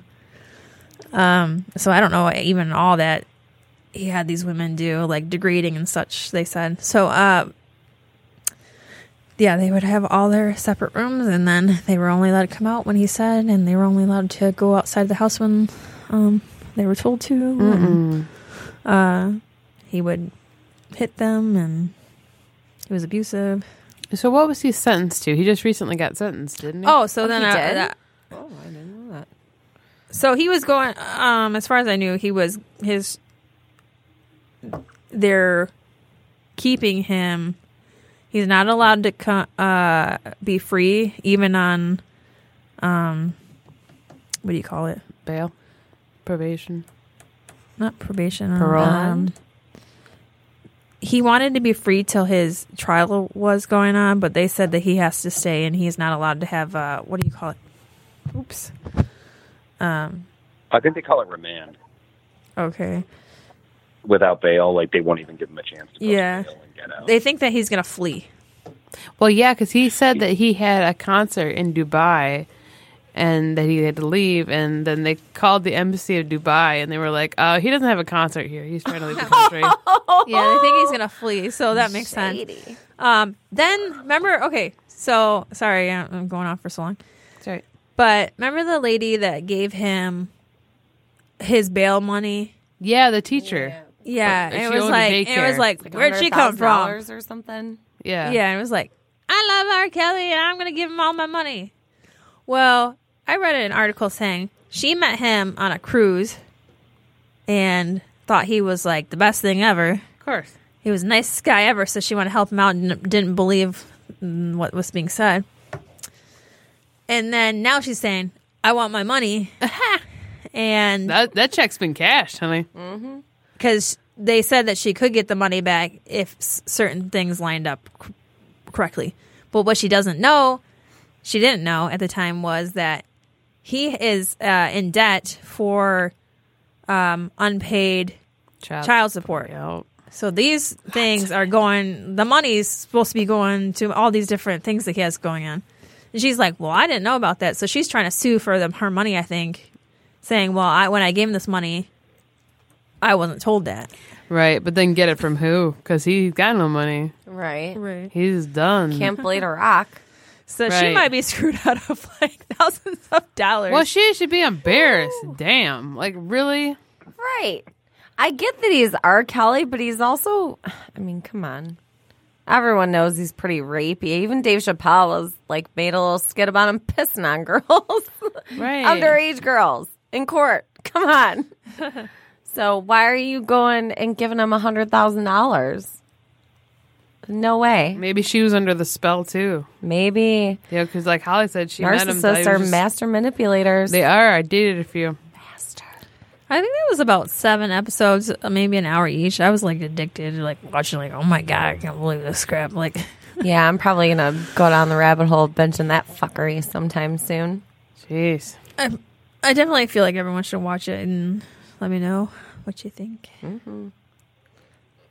Um, so I don't know even all that he had these women do, like degrading and such. They said so. Uh, yeah, they would have all their separate rooms, and then they were only allowed to come out when he said, and they were only allowed to go outside the house when um, they were told to. And, uh, he would hit them, and he was abusive. So what was he sentenced to? He just recently got sentenced, didn't he? Oh, so Oh, then he did? that- oh, I didn't know that. so he was going. Um, as far as I knew, he was his. They're keeping him. He's not allowed to co- uh, be free, even on. Um, what do you call it? bail, probation. Not probation. Parole? Um, he wanted to be free till his trial was going on, but they said that he has to stay and he's not allowed to have. Uh, what do you call it? Oops. Um. I think they call it remand Okay. without bail. Like they won't even give him a chance to go Yeah. to bail and get out. They think that he's gonna flee. Well, yeah, because he said that he had a concert in Dubai and that he had to leave, and then they called the embassy of Dubai and they were like, "Oh, he doesn't have a concert here. He's trying to leave the country." [LAUGHS] Yeah, they think he's gonna flee, so that makes sense. Um, then remember, okay, so sorry, I'm I'm going off for so long, Sorry. but remember the lady that gave him his bail money? Yeah, the teacher. Yeah, But and she it was owned a like it was like, Like where'd she come from? or something? Yeah. Yeah, it was like, I love R. Kelly and I'm going to give him all my money. Well, I read an article saying she met him on a cruise and thought he was like the best thing ever. Of course. He was the nicest guy ever, so she wanted to help him out and didn't believe mm, what was being said. And then now she's saying, I want my money. [LAUGHS] and That that check's been cashed, honey. Because they said that she could get the money back if s- certain things lined up c- correctly. But what she doesn't know, she didn't know at the time, was that he is uh, in debt for um, unpaid Child, child support. Yep. So these things are going. The money's supposed to be going to all these different things that he has going on. And she's like, "Well, I didn't know about that." So she's trying to sue for them her money. I think, saying, "Well, I when I gave him this money, I wasn't told that." Right, but then get it from who? Because he's got no money. Right. Right. He's done. Can't blade a rock. So she Right. might be screwed out of like [LAUGHS] thousands of dollars. Well, she should be embarrassed. Damn. Like, really? Right. I get that he's R. Kelly, but he's also, I mean, come on. Everyone knows he's pretty rapey. Even Dave Chappelle was like made a little skit about him pissing on [LAUGHS] girls, Right. underage girls in court. Come on. [LAUGHS] so why are you going and giving him a hundred thousand dollars? No way. Maybe she was under the spell, too. Maybe Yeah, because, like Holly said, she met him. narcissists I are was just- master manipulators. They are. I dated a few. master. I think it was about seven episodes, uh, maybe an hour each. I was like addicted, to like watching, like, oh my god, I can't believe this crap. Like, [LAUGHS] Yeah, I'm probably gonna go down the rabbit hole of benching that fuckery sometime soon. Jeez. I, I definitely feel like everyone should watch it and let me know what you think. Um,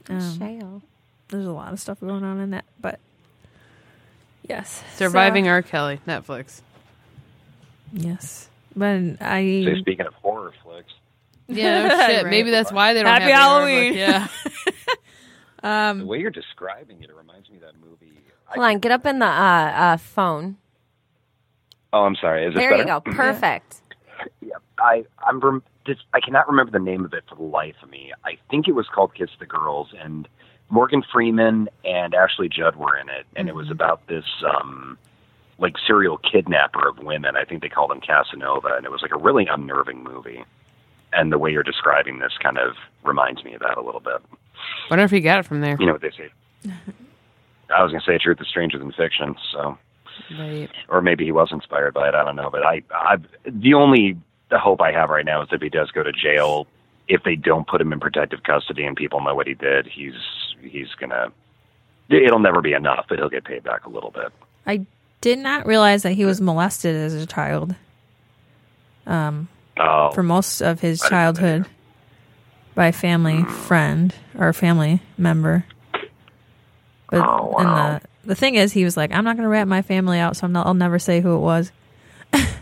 Shale. there's a lot of stuff going on in that, but yes, Surviving So- R. Kelly, Netflix. yes, but So I speaking of horror flicks, Yeah, no [LAUGHS] shit. Right. Maybe that's why they don't Happy have the horror Halloween. book. Yeah. [LAUGHS] the way you're describing it, it reminds me of that movie. I- Hold on, get up in the uh, uh, phone. oh, I'm sorry. Is this There you go. [CLEARS THROAT] Perfect. Yeah, I I'm rem- just, I cannot remember the name of it for the life of me. I think it was called Kiss the Girls, and Morgan Freeman and Ashley Judd were in it, and it was about this um like serial kidnapper of women. I think they called him Casanova, and it was like a really unnerving movie. And the way you're describing this kind of reminds me of that a little bit. Wonder if he got it from there. You know what they say? [LAUGHS] I was going to say truth is stranger than fiction, so Right. or maybe he was inspired by it. I don't know, but I, I, the only hope I have right now is if he does go to jail, if they don't put him in protective custody and people know what he did, he's he's gonna. It'll never be enough, but he'll get paid back a little bit. I did not realize that he was molested as a child. Um, Oh, for most of his I didn't know that childhood by a family friend or family member. But Oh, and wow. the the thing is, he was like, "I'm not going to rat my family out, so I'm not, I'll never say who it was." [LAUGHS]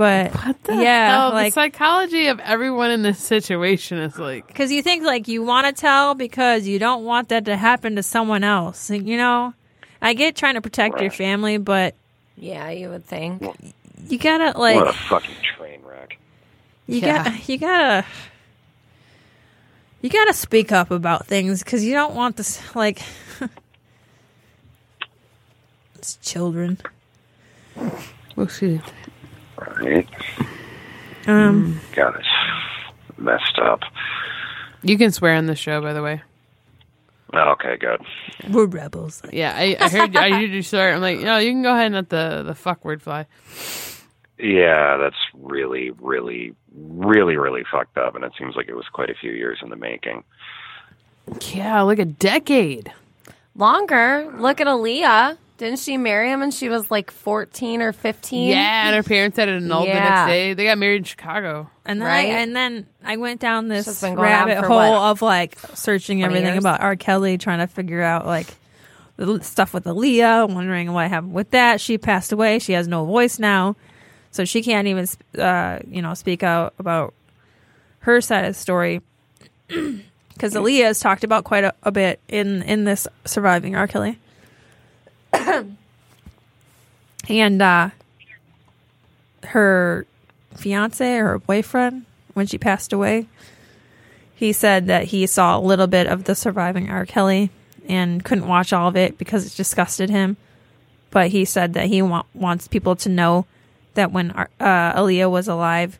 but What the yeah, hell? like the psychology of everyone in this situation is like, because you think like you want to tell because you don't want that to happen to someone else. You know, I get trying to protect your family, but Yeah, you would think. you gotta like what a like fucking train wreck! you Yeah. got you gotta you gotta speak up about things because you don't want this like [LAUGHS] it's children excuse me. Right? um God, it's messed up. You can swear on the show, by the way. Okay, good. we're rebels Yeah, I, I heard. I heard you swear. I'm like, no, you can go ahead and let the the fuck word fly. Yeah, that's really, really, really, really fucked up, and it seems like it was quite a few years in the making. Yeah, like a decade. Longer. Look at Aaliyah. Didn't she marry him and she was like 14 or 15? Yeah, and her parents had it annulled the Yeah. next day. They got married in Chicago. and then Right. I, and then I went down this been going on rabbit for hole what, of like searching everything years? about R. Kelly, trying to figure out like the l- stuff with Aaliyah, wondering what happened with that. She passed away. She has no voice now, so she can't even sp- uh, you know speak out about her side of the story. [CLEARS THROAT] Because Aaliyah has talked about quite a, a bit in in this surviving R. Kelly, [COUGHS] and uh, her fiance or her boyfriend when she passed away he said that he saw a little bit of the surviving R. Kelly and couldn't watch all of it because it disgusted him. But he said that he wa- wants people to know that when uh, Aaliyah was alive,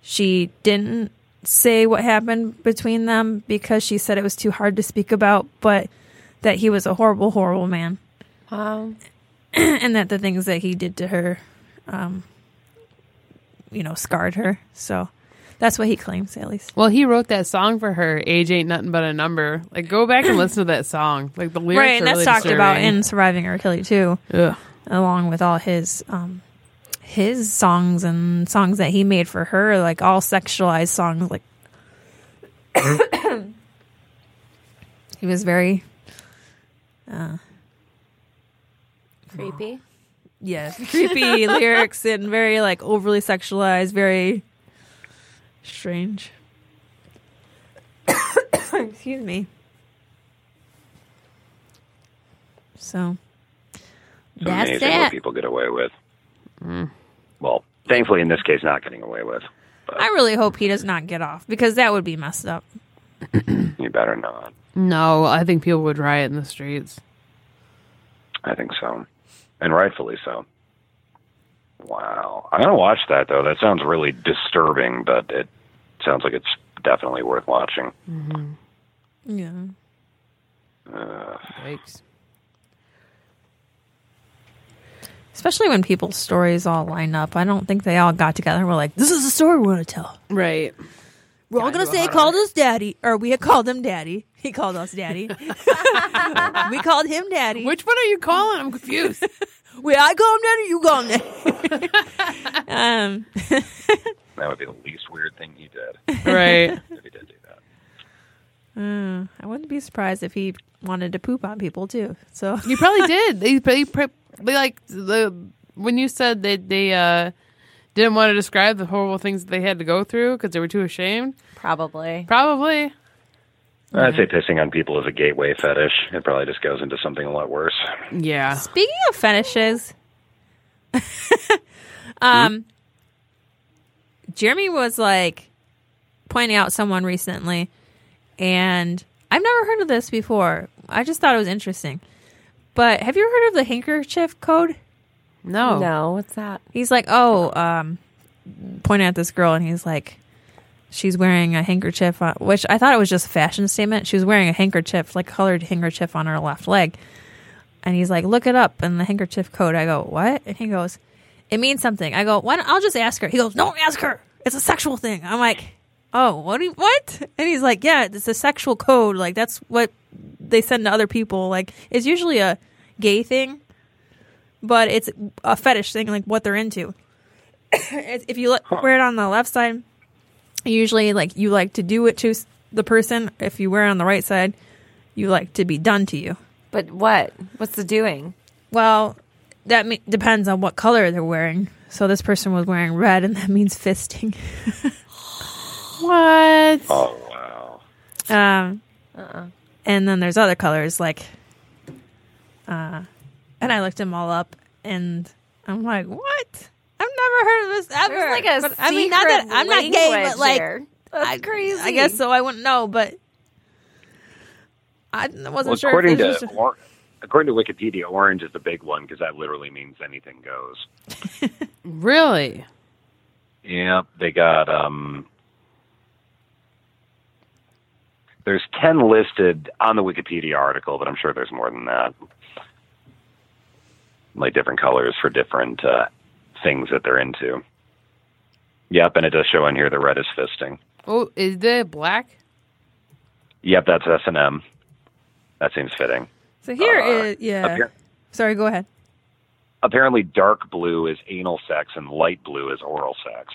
she didn't say what happened between them because she said it was too hard to speak about, but that he was a horrible, horrible man. Wow. [CLEARS THROAT] and that the things that he did to her, um, you know, scarred her. So that's what he claims, at least. Well, he wrote that song for her. Age ain't nothing but a number. Like, go back and listen to that song. Like the lyrics right, and that's really talked about in Surviving R. Kelly too, Ugh. along with all his um, his songs and songs that he made for her, like all sexualized songs. Like [COUGHS] [COUGHS] he was very Creepy. yes creepy [LAUGHS] lyrics and very like overly sexualized, very strange. [COUGHS] Excuse me. So that's Amazing what people get away with. Mm. Well, thankfully, in this case, not getting away with. But I really hope he does not get off because that would be messed up. [COUGHS] you better not. No, I think people would riot in the streets. I think so, and rightfully so. Wow, I'm gonna watch that though. That sounds really disturbing, but it sounds like it's definitely worth watching. Yeah. Uh, Yikes. Especially when people's stories all line up. I don't think they all got together and were like, this is the story we want to tell. Right. We're all going to say he called us daddy. Or we had called him daddy. He called us daddy. [LAUGHS] we called him daddy. Which one are you calling? I'm confused. [LAUGHS] Wait, I call him daddy, you call him daddy. [LAUGHS] um, that would be the least weird thing he did right. if he did do that. uh, I wouldn't be surprised if he wanted to poop on people too. So You probably did. They, they, they like the when you said that they uh, didn't want to describe the horrible things that they had to go through because they were too ashamed. Probably. Probably. I'd say pissing on people is a gateway fetish. It probably just goes into something a lot worse. Yeah. Speaking of fetishes, [LAUGHS] um, Jeremy was like pointing out someone recently, and I've never heard of this before. I just thought it was interesting. But have you heard of the handkerchief code? No. No, what's that? He's like, oh, um, pointing at this girl, and he's like, she's wearing a handkerchief, on, which I thought it was just a fashion statement. She was wearing a handkerchief, like colored handkerchief on her left leg. And he's like, look it up in the handkerchief code. I go, what? And he goes, it means something. I go, why don't, I'll just ask her. He goes, don't ask her. It's a sexual thing. I'm like, oh, what? You, what? And he's like, yeah, it's a sexual code. Like that's what they send to other people. Like it's usually a gay thing, but it's a fetish thing, like what they're into. [COUGHS] If you look, wear it on the left side, usually like you like to do it to the person. If you wear it on the right side, you like to be done to you. But what? What's the doing? Well, that me- depends on what color they're wearing. So this person was wearing red, and [LAUGHS] that means fisting. [LAUGHS] What? Oh wow! Um, Uh-uh. and then there's other colors like, uh, and I looked them all up, and I'm like, what? I've never heard of this ever. There's like a But, I mean, not that I'm not gay, but like, there. That's I, crazy. I guess so. I wouldn't know, but I wasn't Well, sure. according if it was to just- or, according to Wikipedia, orange is the big one because that literally means anything goes. [LAUGHS] Really? Yeah, they got um there's 10 listed on the Wikipedia article, but I'm sure there's more than that. Like different colors for different uh, things that they're into. Yep, and it does show in here the red is fisting. Oh, is that black? Yep, that's S and M. That seems fitting. so here uh, is yeah. Appar- Sorry, go ahead. apparently, dark blue is anal sex and light blue is oral sex.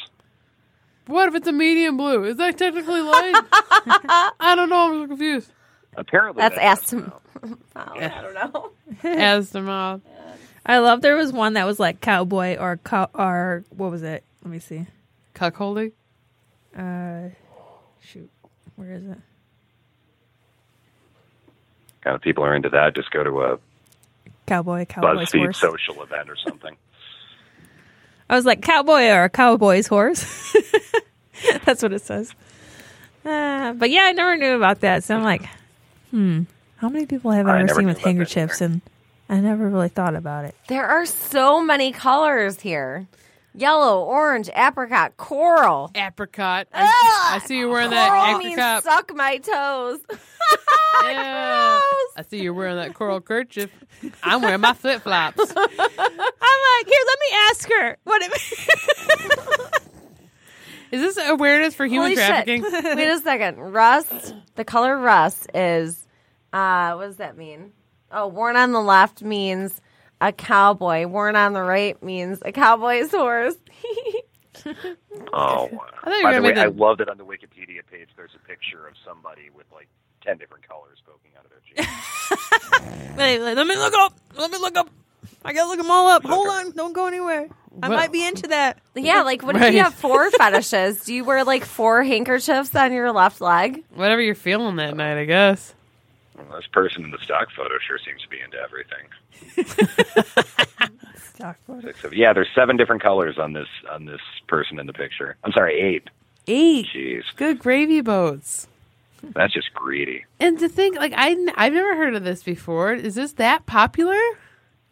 What if it's a medium blue? Is that technically light? [LAUGHS] I don't know. I'm so confused. Apparently, That's that- asthma. [LAUGHS] I don't know. As the mouth. I love there was one that was like cowboy or cow or what was it? Let me see. Cuckolding? Uh, shoot, where is it? Kind of people are into that. Just go to a Cowboy, cowboy's BuzzFeed horse. social event or something. I was like cowboy or a cowboy's horse. [LAUGHS] That's what it says. Uh, but yeah, I never knew about that. So I'm like, hmm, how many people have I I ever seen with about that handkerchiefs? either. And I never really thought about it. There are so many colors here. Yellow, orange, apricot, coral. Apricot. I, I see you wearing that Coral means apricot. suck my toes. [LAUGHS] Yeah. I see you're wearing that coral kerchief. I'm wearing my flip flops. [LAUGHS] I'm like, here, let me ask her what it Is this awareness for human Holy trafficking? shit. Wait a second. Rust, the color rust is, uh, what does that mean? Oh, worn on the left means a cowboy. Worn on the right means a cowboy's horse. [LAUGHS] Oh, [LAUGHS] wow. I thought you were By the way, make I love that on the Wikipedia page. There's a picture of somebody with like ten different colors poking out of their jeans. [LAUGHS] Wait, wait, let me look up. Let me look up. I gotta look them all up. Hold on, don't go anywhere. I Well- might be into that. yeah, like what if you have four fetishes? Do you wear like four handkerchiefs on your left leg? Whatever you're feeling that night, I guess. Well, this person in the stock photo sure seems to be into everything. [LAUGHS] Six of, yeah, there's seven different colors on this on this person in the picture. I'm sorry, eight. Eight. Jeez, Good gravy boats. that's just greedy. And to think, like, I, I've never heard of this before. Is this that popular?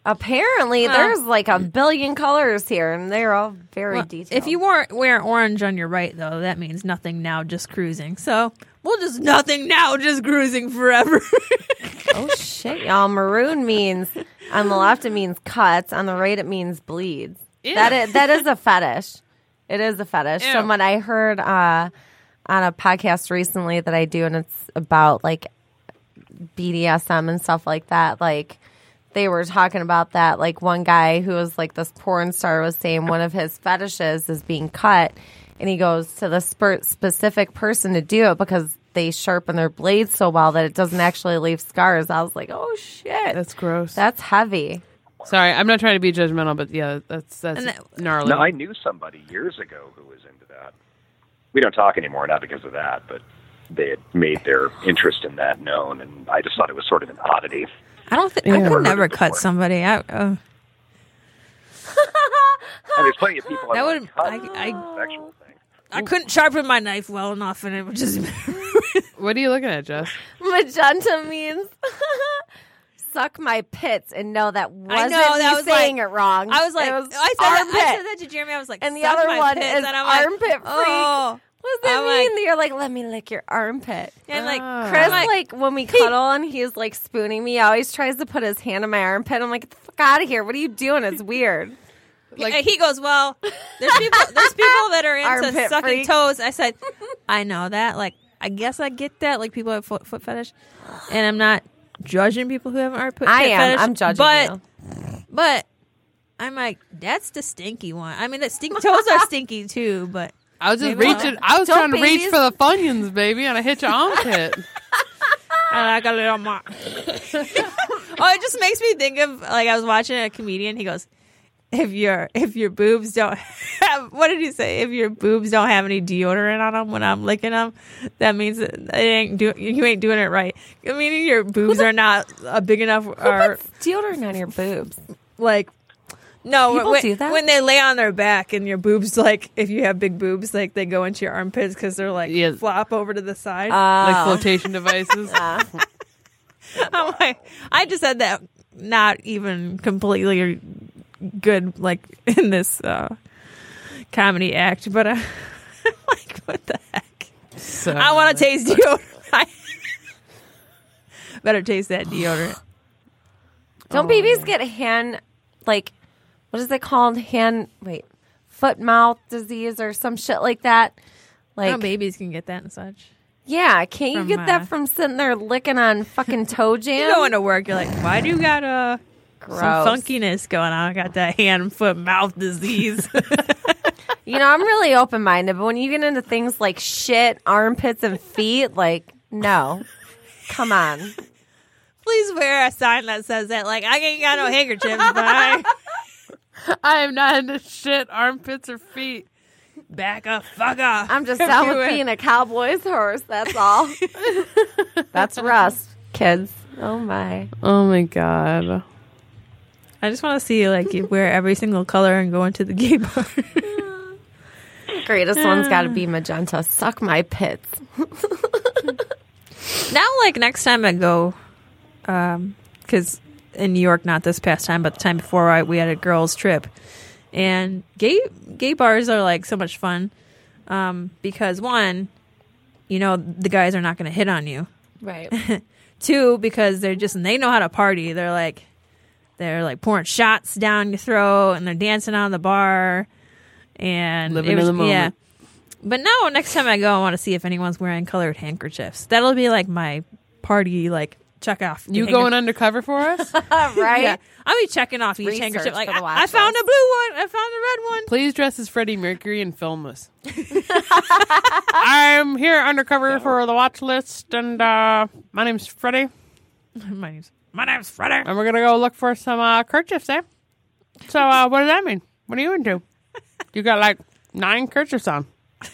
Apparently, there's like a billion colors here, and they're all very Well, detailed. if you weren't wear orange on your right, though, that means nothing now, just cruising. So we'll just nothing now, just cruising forever. [LAUGHS] oh shit, y'all, maroon means on the left it means cuts, on the right it means bleeds. Ew. That is that is a fetish. It is a fetish. Ew. What I heard uh, on a podcast recently that I do, and it's about like BDSM and stuff like that. Like they were talking about that. Like one guy who was like this porn star was saying one of his fetishes is being cut, and he goes to the spe- specific person to do it because they sharpen their blades so well that it doesn't actually leave scars. I was like, oh shit, That's gross. that's heavy. Sorry, I'm not trying to be judgmental, but yeah, that's that's And that- gnarly. No, I knew somebody years ago who was into that. We don't talk anymore, not because of that, but they had made their interest in that known, and I just thought it was sort of an oddity. I don't think Yeah. I could never cut somebody. I, uh, And there's plenty of people [LAUGHS] That that would- cut I- it's sexual thing. I couldn't sharpen my knife well enough, and it would just. [LAUGHS] what are you looking at, Jess? Magenta means [LAUGHS] suck my pits, and no, that wasn't know, me that was saying like- it wrong. I was like, It I was said, that, I said that to Jeremy. I was like, And the "Suck other my one pits," is and I'm like, armpit freak. Oh. What does that I'm mean? like- You're like, let me lick your armpit. And like, Ah. Chris, like, like, when we cuddle and he's like spooning me, he always tries to put his hand in my armpit. I'm like, get the fuck out of here. What are you doing? It's weird. Like- and he goes, well, there's [LAUGHS] people, there's people that are into Armpit sucking freak. toes. I said, I know that. Like, I guess I get that. Like, people have foot, foot fetish, and I'm not judging people who have an armpit. I am. fetish, I'm judging but, you. But I'm like, that's the stinky one. I mean, the stink toes are stinky too, but I was just Maybe reaching. I was Don't trying to reach babies- for the funyuns, baby, and I hit your armpit. [LAUGHS] And I like a little more. [LAUGHS] oh, it just makes me think of like I was watching a comedian. He goes, "If your if your boobs don't have [LAUGHS] what did he say? If your boobs don't have any deodorant on them when I'm licking them, that means that it ain't do you ain't doing it right. Meaning your boobs are not uh, big enough Who or puts deodorant on your boobs? like." No, People when, do that? when they lay on their back and your boobs, like if you have big boobs, like they go into your armpits because they're like Yeah. flop over to the side. like Oh. flotation devices. [LAUGHS] Uh, [LAUGHS] I'm like, I just said that not even completely good, like [LAUGHS] in this uh, comedy act, but uh, [LAUGHS] like, what the heck? So, I want to [LAUGHS] taste deodorant. Better taste that deodorant. [SIGHS] don't Oh. babies get hand, like, what is it called? Hand, wait, foot mouth disease or some shit like that? Like, oh, babies can get that and such. yeah, can't you From, get uh, that from sitting there licking on fucking toe jam? You go to work, you're like, why do you got uh, Gross. some funkiness going on? I got that hand, foot, mouth disease. [LAUGHS] [LAUGHS] You know, I'm really open minded, but when you get into things like shit, armpits, and feet, like, no. Come on. Please wear a sign that says that. Like, I ain't got no handkerchiefs, but [LAUGHS] I I am not into shit, armpits or feet. back up, fuck off. I'm just down with being a cowboy's horse. That's all. That's Russ, kids. Oh my. Oh my god. I just want to see like you wear every single color and go into the gay bar. [LAUGHS] greatest one's got to be magenta. Suck my pits. [LAUGHS] Now, like next time I go, because in New York, not this past time, but the time before, I, we had a girls' trip, and gay gay bars are like so much fun, um, because one, you know, the guys are not going to hit on you. Right. [LAUGHS] Two, because they're just they know how to party. They're like they're like pouring shots down your throat, and they're dancing on the bar, and Living it in the moment. Yeah. But no, next time I go, I want to see if anyone's wearing colored handkerchiefs. That'll be like my party, like check off. You handker- going undercover for us? [LAUGHS] right? Yeah, I'll be checking off each Research handkerchief. Like for the I, I found a blue one. I found a red one. Please dress as Freddie Mercury and film us. [LAUGHS] I'm here undercover for the watch list, and uh, my name's Freddie, my name's my name's Freddie. and we're gonna go look for some uh, kerchiefs, eh? So, uh, what does that mean? What are you into? You got like nine kerchiefs on. [LAUGHS]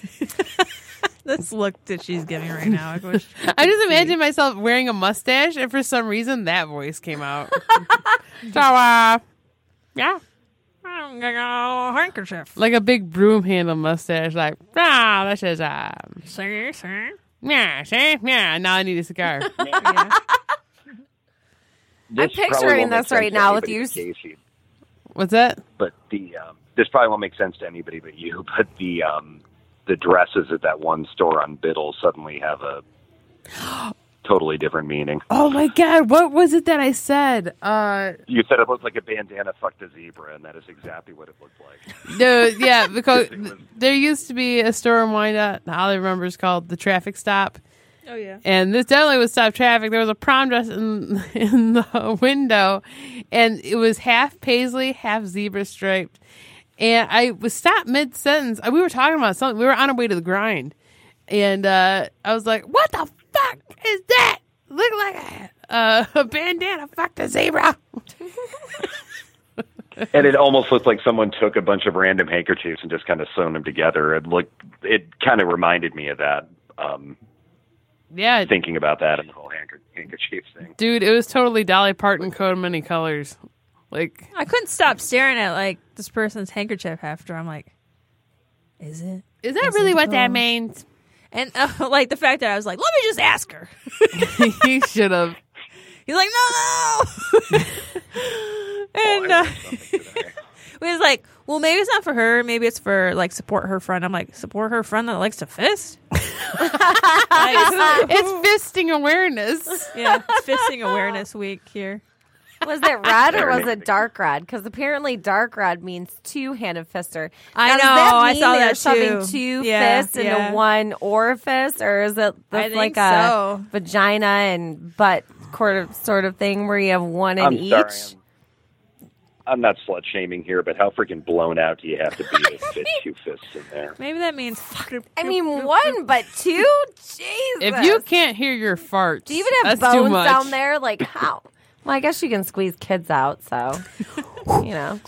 This look that she's giving right now. I wish [LAUGHS] I just imagine myself wearing a mustache, and for some reason, that voice came out. [LAUGHS] so, uh, yeah, I'm gonna go handkerchief. like a big broom handle mustache. Like, ah, this is um, See, see. yeah, see, yeah. Now I need a cigar. Yeah. This picturing probably won't this right now with you but Casey, What's that? but the um, this probably won't make sense to anybody but you. [LAUGHS] But the um, the dresses at that one store on Biddle suddenly have a [GASPS] totally different meaning. Oh my god, what was it that I said? Uh You said it looked like a bandana fucked a zebra, and that is exactly what it looked like. [LAUGHS] no, yeah, because [LAUGHS] there used to be a store in Wyandotte, all I remember is called the Traffic Stop. Oh yeah. And this definitely would stop traffic. There was a prom dress in [LAUGHS] in the window, and it was half paisley, half zebra striped. And I was stopped mid sentence. We were talking about something. We were on our way to the grind, and uh, I was like, "What the fuck is that? Look like a, uh, a bandana fucked a zebra." [LAUGHS] And it almost looked like someone took a bunch of random handkerchiefs and just kind of sewn them together. It looked, it kind of reminded me of that. Um, Yeah, thinking about that and the whole handker- handkerchief thing. dude, it was totally Dolly Parton Coat many colors. Like, I couldn't stop staring at like this person's handkerchief after. I'm like, is it? is that Is really it what that means? And [LAUGHS] uh, like the fact that I was like, let me just ask her. [LAUGHS] [LAUGHS] you should have. He's like, no. and uh, we was like, well, maybe it's not for her. Maybe it's for like support her friend. I'm like, support her friend that likes to fist. [LAUGHS] Like, [LAUGHS] It's fisting awareness. yeah, it's fisting awareness week here. Was it red or was it dark red? Because apparently dark red means two-handed fister. I Now, does know, That I saw they're that shoving two Yeah, fists yeah. into one orifice, or is it I this think like a so. vagina and butt sort of sort of thing where you have one in I'm each? sorry. I'm, I'm not slut shaming here, but how freaking blown out do you have to be to [LAUGHS] fit two fists in there? Maybe that means. I mean, one but two. Jesus. If you can't hear your farts, do you even have that's too bones much. down there? Like how? Well, I guess you can squeeze kids out. So [LAUGHS] you know.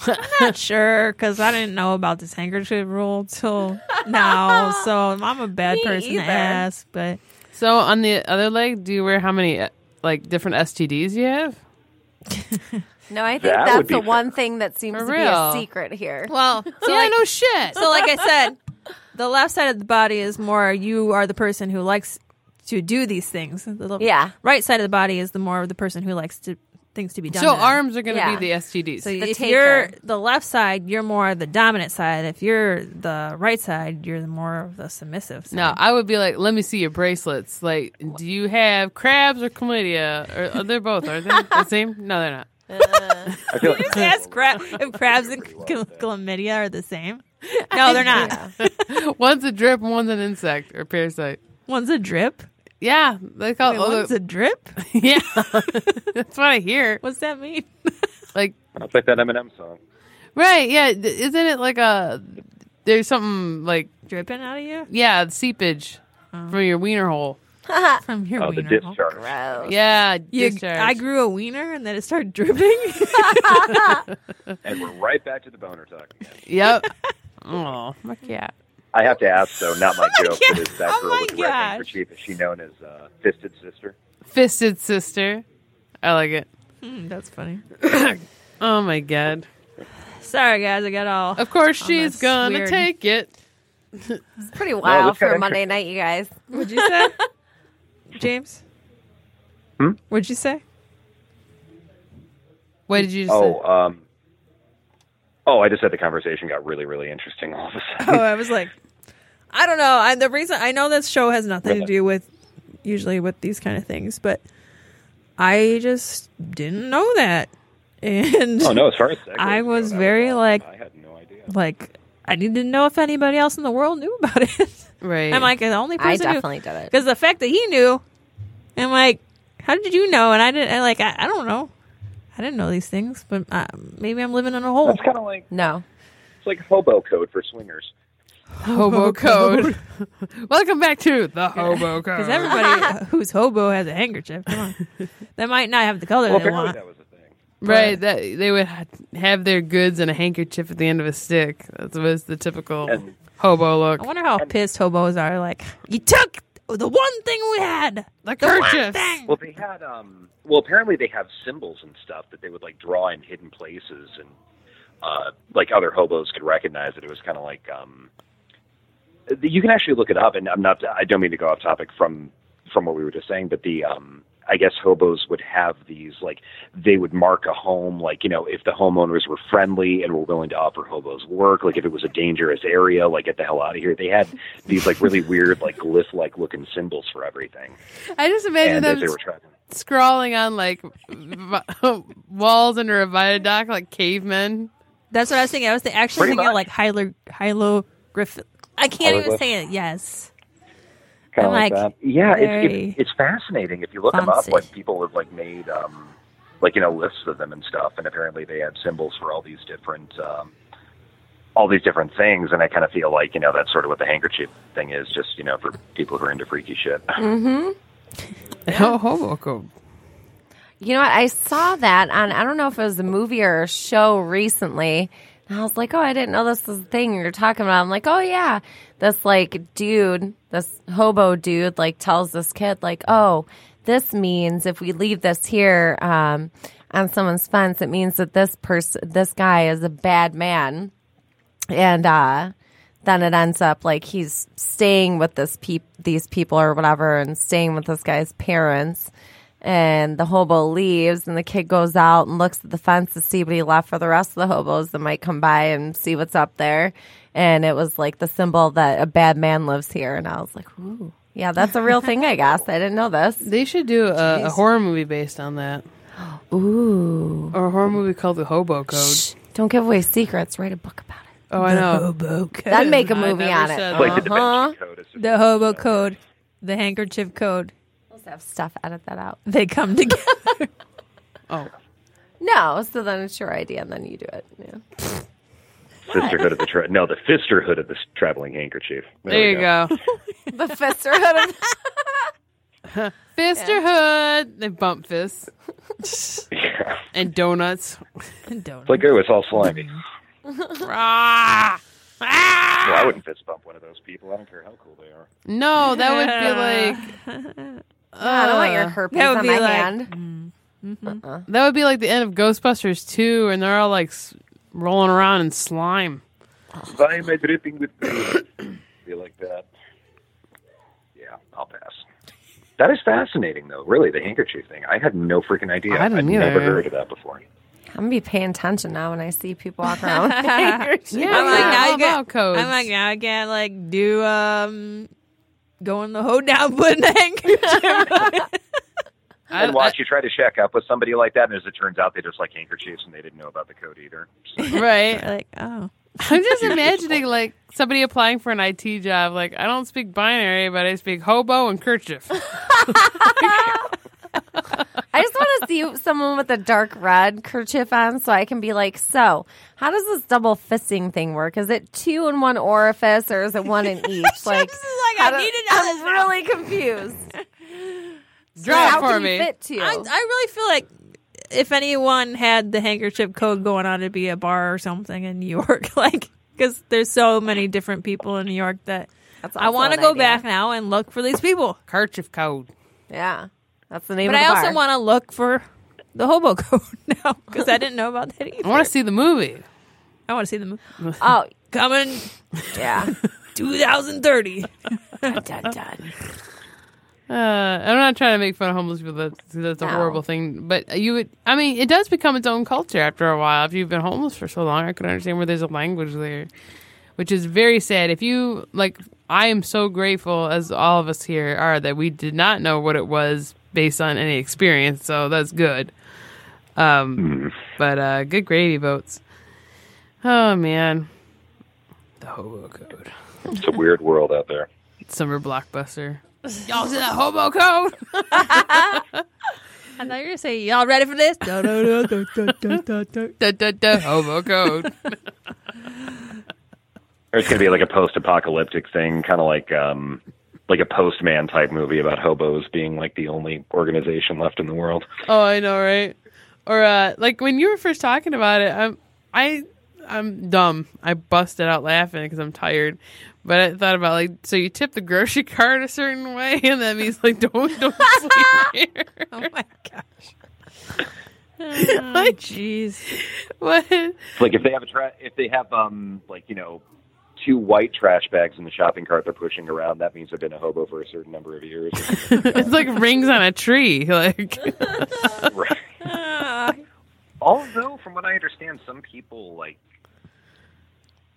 not sure because I didn't know about this handkerchief rule till now. [LAUGHS] So I'm a bad Me person either. to ask. But So on the other leg, do you wear how many uh, like different STDs you have? No, I think That that's the fair. one thing that seems For to be a secret here. well, [LAUGHS] so yeah, like, no shit. so like I said, [LAUGHS] the left side of the body is more you are the person who likes to do these things. The l- Yeah. right side of the body is the more of the person who likes to things to be done. So to them. arms are going to Yeah. be the STDs. So The if taker. you're the left side, you're more the dominant side. If you're the right side, you're the more of the submissive. Side. no, I would be like, let me see your bracelets. Like, do you have crabs or chlamydia? Or, or they're both, are they the same? No, they're not. I feel [LAUGHS] like Just ask crab if crabs and [LAUGHS] chlam- chlamydia are the same. [LAUGHS] No, they're not. one's a drip, and one's an insect or parasite. One's a drip. Yeah, they call Wait, it. one's a drip. yeah, that's what I hear. What's that mean? Like, it's like that Eminem song. right? Yeah, d- isn't it like a? There's something like Dripping out of you yeah, seepage oh. from your wiener hole. [LAUGHS] from your Oh, the wiener. hole. discharge. Gross. Yeah, You- discharge. I grew a wiener and then it started dripping. [LAUGHS] And we're right back to the boner talk again. Yep. [LAUGHS] oh, my cat. I have to ask, though, not my joke, but is that Oh girl my with the red gosh. handkerchief, is she known as uh, Fisted Sister? Fisted sister. I like it. Hmm, that's funny. [COUGHS] Oh my god. Sorry, guys, I got all. Of course Oh, she's gonna weird. take it. It's pretty wild that's kinda for a Monday night, you guys. What'd you say, James? Hmm? What'd you say? What did you Oh, say? um, oh, I just said the conversation got really, really interesting all of a sudden. Oh. I was like, I don't know. I, the reason I know this show has nothing to do with usually with these kind of things, but I just didn't know that, [LAUGHS] and oh no, as far as I was very, like- I had no idea. like I didn't know if anybody else in the world knew about it. [LAUGHS] right. I'm like the only I person who definitely did it. because the fact that he knew, I'm like, how did you know? And I didn't. I, like I, I don't know. I didn't know these things, but uh, maybe I'm living in a hole. That's kind of like No. it's like hobo code for swingers. hobo code. [LAUGHS] Welcome back to the hobo code. Because everybody [LAUGHS] who's hobo has a handkerchief. Come on, they might not have the color Well, they apparently want. that was a thing. right, that they would have their goods in a handkerchief at the end of a stick. That was the typical And- hobo look. I wonder how pissed hobos are. Like, you took the one thing we had. The The one kerchief. Well, they had um. Well, apparently they have symbols and stuff that they would like draw in hidden places, and uh, like other hobos could recognize it. It was kind of like um. You can actually look it up, and I'm not. I don't mean to go off topic from from what we were just saying, but the um. I guess hobos would have these like they would mark a home like you know if the homeowners were friendly and were willing to offer hobos work like if it was a dangerous area like get the hell out of here they had [LAUGHS] these like really weird like glyph like looking symbols for everything I just imagine and them they were traveling scrawling on like [LAUGHS] walls under a viaduct like cavemen. That's what I was thinking. I was actually Pretty thinking of much. like hylo hieroglyph. I can't even say it. Yes. Kind of like, like, that. Yeah, it's, very it's it's fascinating. If you look them up, like people have like made um like you know lists of them and stuff, and apparently they have symbols for all these different um all these different things. And I kind of feel like you know that's sort of what the handkerchief thing is, just you know for people who are into freaky shit. [LAUGHS] [LAUGHS] Ho- hobo code. You know what? I saw that on, I don't know if it was a movie or a show recently. And I was like, oh, I didn't know this was a thing you're talking about. I'm like, oh, yeah. This, like, dude, this hobo dude, like, tells this kid, like, oh, this means if we leave this here um, on someone's fence, it means that this person, this guy is a bad man. And, uh, then it ends up like he's staying with this peop- these people or whatever and staying with this guy's parents and the hobo leaves and the kid goes out and looks at the fence to see what he left for the rest of the hobos that might come by and see what's up there. And it was like the symbol that a bad man lives here. And i was like ooh yeah that's a real thing i guess. I didn't know this. They should do a, a horror movie based on that, [GASPS] ooh. Or a horror movie called The Hobo Code. Shh, don't give away secrets. Write a book about it. Oh, I know. Hobo code. then make a movie never on it. like the Uh-huh. Vinci Code. the hobo code, the handkerchief code. Let's have stuff edit that out [LAUGHS] They come together. Oh, no so then it's your idea and then you do it yeah. Sisterhood of the tra- no, the Fisterhood of the traveling handkerchief. there we you go. [LAUGHS] the fisterhood of [LAUGHS] Fisterhood. They bump fists Yeah. and donuts. Don't. It's like oh, it's all slimy. ah! Ah! Well, I wouldn't fist bump one of those people. I don't care how cool they are. No, that would be like. I don't want your uh, herpes that would on be my like- hand. That would be like the end of Ghostbusters 2, and they're all like s- rolling around in slime. Why am I dripping with pain? Feel like that. Yeah, I'll pass. That is fascinating, though. Really, the handkerchief thing. I had no freaking idea. I didn't I'd never heard of that before. I'm gonna be paying attention now when I see people walking around. with [LAUGHS] handkerchiefs. Yeah, I'm like, now all you get- I'm like, now I can't like do um go in the hoedown, [LAUGHS] put in the handkerchief. I- and watch you try to check up with somebody like that, and as it turns out, they just like handkerchiefs and they didn't know about the code either. I- [LAUGHS] right. like, oh, I'm just [LAUGHS] imagining like somebody applying for an IT job. Like, I don't speak binary, but I speak hobo and kerchief. I just want to see someone with a dark red kerchief on, so I can be like, "So, how does this double fisting thing work? Is it two in one orifice, or is it one in [LAUGHS] each?" Like, this like I do- need to know I'm this now. really confused. [LAUGHS] Draw how it for can me. you fit two? I, I really feel like if anyone had the handkerchief code going on, it'd be a bar or something in New York, [LAUGHS] like because there's so many different people in New York that That's I want to go idea. back now and look for these people. Kerchief code. Yeah, that's the name. But of I the also want to look for the hobo [LAUGHS] code now because I didn't know about that either. I want to see the movie. I want to see the movie. [LAUGHS] Oh, coming. yeah. [LAUGHS] 2030. Dun, dun, dun. Uh, I'm not trying to make fun of homeless people. That's, that's a No. horrible thing. But you would, I mean, it does become its own culture after a while. If you've been homeless for so long, I could understand where there's a language there, which is very sad. If you, like, I am so grateful, as all of us here are, that we did not know what it was based on any experience. So that's good. Um, but uh, good gravy boats. Oh, man. The hobo code. It's a weird world out there. Summer blockbuster. [LAUGHS] Y'all see that hobo code? I thought you were going to say, y'all ready for this? da, da, da, hobo code. Or it's gonna be like a post-apocalyptic thing, kind of like um, like a postman type movie about hobos being like the only organization left in the world. Oh, I know, right? Or uh, like when you were first talking about it, I'm I I'm dumb. I busted out laughing because I'm tired. But I thought about like, so you tip the grocery [LAUGHS] cart a certain way, and that means like don't don't [LAUGHS] sleep here. Oh my gosh. [LAUGHS] Oh, jeez. what? Like if they have a tra- if they have um like you know two white trash bags in the shopping cart they're pushing around, that means they've been a hobo for a certain number of years. [LAUGHS] It's like rings on a tree. [LAUGHS] Like [LAUGHS] right. Although, from what I understand, some people like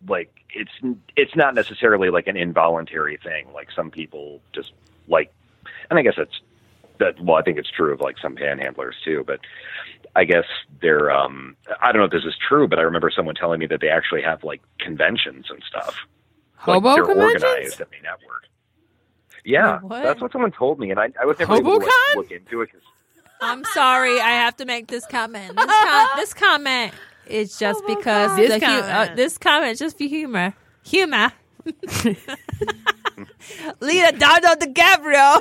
like it's it's not necessarily like an involuntary thing. Like some people just like, and I guess it's that. Well, I think it's true of like some panhandlers too. But I guess they're. um I don't know if this is true, but I remember someone telling me that they actually have like conventions and stuff. hobo like, they're conventions. organized at the network. Yeah, what? that's what someone told me, and I, I was never able to like, look into it. 'cause- I'm sorry. I have to make this comment. This, com- this comment is just because This the hu- uh, comment. this comment is just for humor. Humor. Leonardo DiCaprio.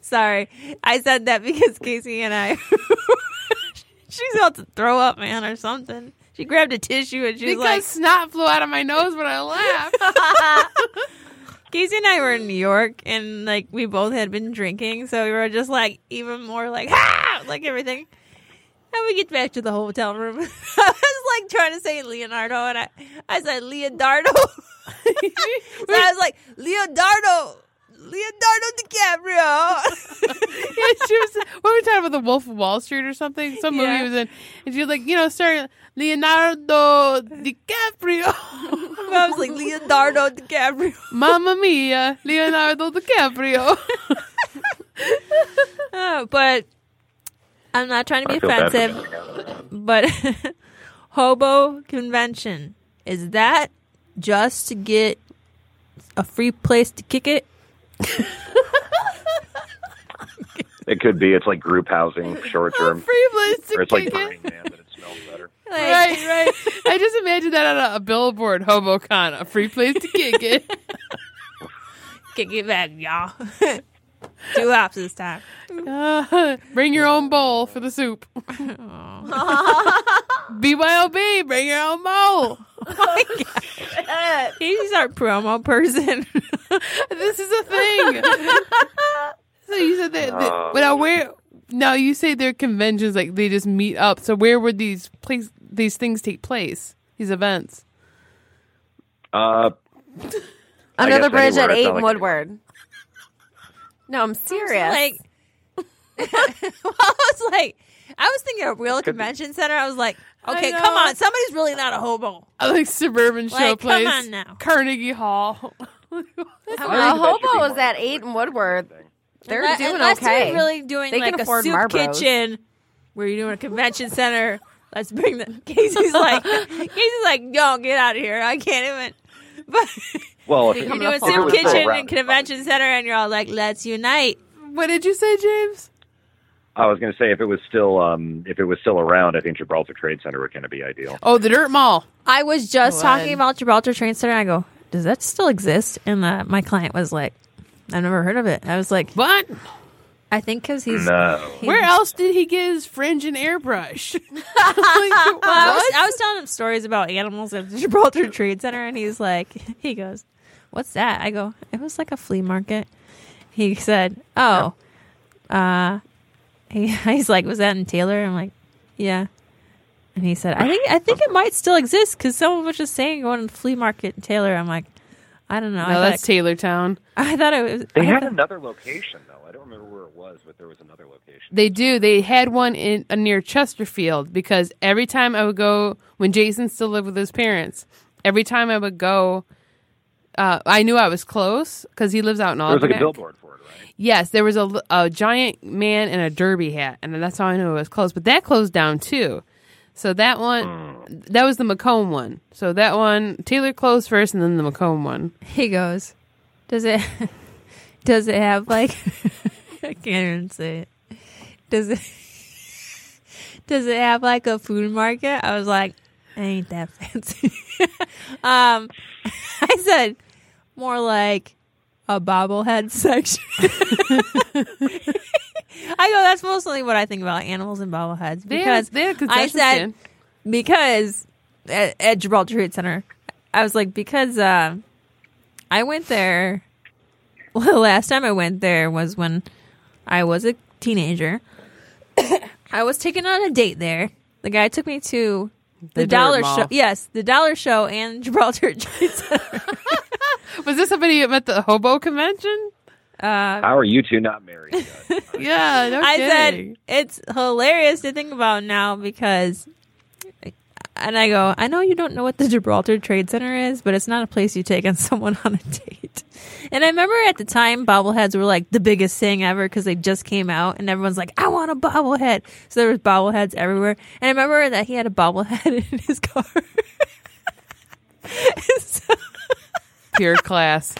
Sorry, I said that because Casey and I. [LAUGHS] she's about to throw up, man, or something. She grabbed a tissue and she's was Because like, snot flew out of my nose when I laughed. [LAUGHS] Casey and I were in New York, and like we both had been drinking, so we were just like even more like ha, like everything. And we get back to the hotel room. [LAUGHS] I was like trying to say Leonardo, and I I said Leonardo. [LAUGHS] so I was like Leonardo, Leonardo DiCaprio. [LAUGHS] yeah, she was. What were we talking about? The Wolf of Wall Street or something? Some movie Yeah. he was in, and she was like, you know, starring Leonardo DiCaprio. [LAUGHS] I was like Leonardo DiCaprio. Mamma mia, Leonardo DiCaprio. Oh, but I'm not trying to be I feel bad for offensive. But hobo convention is that just to get a free place to kick it? [LAUGHS] It could be. It's like group housing, short term, Free place to or it's like kick it. Burning Man, but it smells better. [LAUGHS] Like, Right, right. I just imagine that on a, a billboard, HoboCon, a free place to kick it. [LAUGHS] Kick it back, y'all. [LAUGHS] Two hops this time. Uh, [LAUGHS] bring your own bowl for the soup. [LAUGHS] BYOB, bring your own bowl. Oh He's our promo person. This is a thing. so you said that, that Oh. now where now you say they're conventions like they just meet up. So where would these place these things take place? These events? Uh, I Under the bridge at anywhere, eight not and like- Woodward. No, I'm serious. like, [LAUGHS] well, I was like, I was thinking a real convention center. I was like, okay, come on, somebody's really not a hobo. I like suburban Like, come showplace. on now. Carnegie Hall. [LAUGHS] a think that hobo should be is more at of a eight and Woodward. They're Unless- doing unless okay. You're really doing They can like a afford soup Marlboros. kitchen where you're doing a convention center. Let's bring the [LAUGHS] Casey's like Casey's like, no, get out of here. I can't even. But well, if you're it, Becoming doing a soup was farmer. still kitchen and convention center, and you're all like, let's unite. what did you say, James? I was going to say if it was still um, if it was still around, I think Gibraltar Trade Center would kind of be ideal. Oh, the Dirt Mall. I was just What? talking about Gibraltar Trade Center. I go, does that still exist? And uh, my client was like, I've never heard of it. I was like, What? I think because he's. No, he's- Where else did he get his fringe and airbrush? [LAUGHS] [LAUGHS] Like, Well, I was. I was telling him stories about animals at the Gibraltar Trade Center, and he's like, he goes, "What's that?" I go, "It was like a flea market." He said, "Oh, uh, he, [LAUGHS] he's like, was that in Taylor?" I'm like, "Yeah." And he said, "I think I think it might still exist because someone was just saying going to the flea market in Taylor." I'm like, I don't know. No, I, that's thought Taylortown. [LAUGHS] I thought it was. They I had thought- another location though. I don't remember where it was, but there was another location. They do. They had one in uh, near Chesterfield because every time I would go when Jason still lived with his parents, every time I would go, uh, I knew I was close because he lives out in There was like a billboard for it, right? Yes, there was a, a giant man in a derby hat, and that's how I knew it was closed. But that closed down too. So that one, that was the Macomb one. So that one, Taylor closed first, and then the Macomb one. He goes, does it? [LAUGHS] Does it have like? [LAUGHS] I can't even say it. Does it? [LAUGHS] Does it have like a food market? I was like, I ain't that fancy. um, I said more like a bobblehead [LAUGHS] section. I go. That's mostly what I think about animals and bobbleheads They because had, they had a I concession said stand. because at, at Gibraltar Trade Center, I was like, because uh, I went there. Well, [LAUGHS] the last time I went there was when I was a teenager. [COUGHS] I was taken on a date there. The guy took me to the, The dollar mall. show. Yes, the dollar show and [LAUGHS] Gibraltar Trade Center. [LAUGHS] Was this somebody you at the hobo convention? Uh, How are you two not married? [LAUGHS] Yeah, no I kidding. said it's hilarious to think about now because, and I go, I know you don't know what the Gibraltar Trade Center is, but it's not a place you take on [LAUGHS] someone on a date. And I remember at the time, bobbleheads were like the biggest thing ever because they just came out, and everyone's like, "I want a bobblehead." So there was bobbleheads everywhere, and I remember that he had a bobblehead in his car. so, pure class.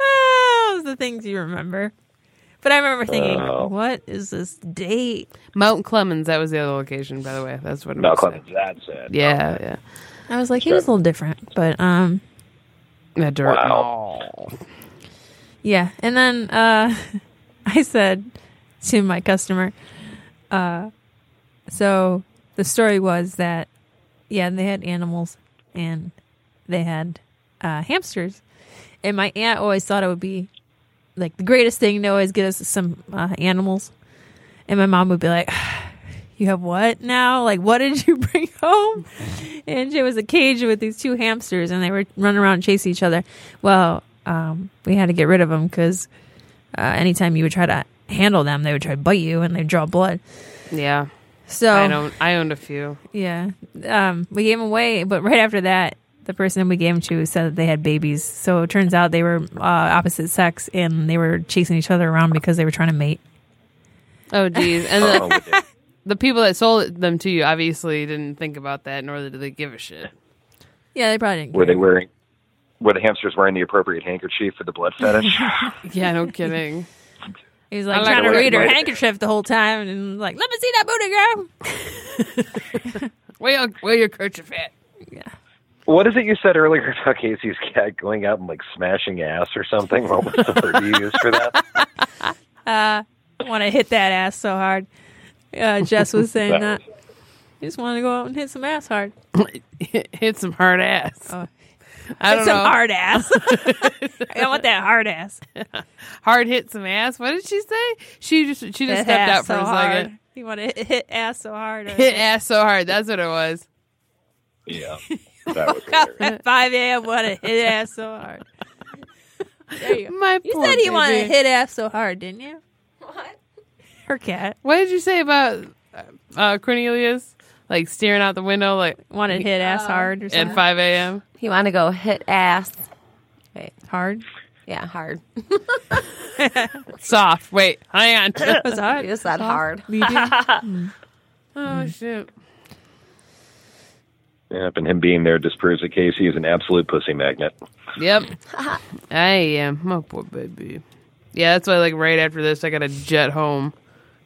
Oh, those are the things you remember. But I remember thinking, Oh. "What is this date?" Mount Clemens, that was the other location, by the way. That's what it no, was. Clemens, that's it. Yeah, yeah. I was like, he was a little different, but um, The dirt Wow. [LAUGHS] yeah. And then uh, [LAUGHS] I said to my customer, uh, so the story was that yeah, they had animals and they had uh, hamsters, and my aunt always thought it would be like the greatest thing to always get us some uh, animals, and my mom would be like. [SIGHS] You have what now? Like, what did you [LAUGHS] bring home? and it was a cage with these two hamsters, and they were running around chasing each other. Well, um, we had to get rid of them because uh, anytime you would try to handle them, they would try to bite you and they'd draw blood. Yeah. So I owned, I owned a few. yeah, um, we gave them away, but right after that, the person we gave them to said that they had babies. So it turns out they were uh, opposite sex and they were chasing each other around because they were trying to mate. Oh, geez. And Oh, the, [LAUGHS] the people that sold them to you obviously didn't think about that, nor did they give a shit. Yeah, they probably didn't. were they wearing? Were the hamsters wearing the appropriate handkerchief for the blood fetish? [LAUGHS] Yeah, no kidding. He was like I like trying to read her Right. handkerchief the whole time and like, let me see that booty, girl. [LAUGHS] Where your, where your kerchief at? What is it you said earlier [LAUGHS] about Casey's cat going out and like smashing ass or something? What was the word you used for that? [LAUGHS] Uh, want to hit that ass so hard. Uh, Jess was saying that. That You just want to go out and hit some ass hard. [LAUGHS] Hit some hard ass. Oh. I Hit don't some know. hard ass. I want that hard ass. Hard hit some ass. What did she say? She just she just That stepped ass out for so a hard. second. You want to hit, hit ass so hard. Hit ass so hard. That's what it was. Yeah, that was hilarious. At 5 a.m. want to hit ass so hard. There you go. My You poor said you wanted to baby. hit ass so hard, didn't you? What? Her cat What did you say about uh, Cornelius? Like staring out the window, like wanted to hit ass hard or at something. five a.m. You want to go hit ass? Wait, hard. Yeah, hard. [LAUGHS] Soft. Wait, hang on. Was [LAUGHS] hard. You said hard. [LAUGHS] Oh shit. Yep, and him being there just proves that Casey is an absolute pussy magnet. Yep. [LAUGHS] I am. My poor baby. Yeah, that's why. Like right after this, I got to jet home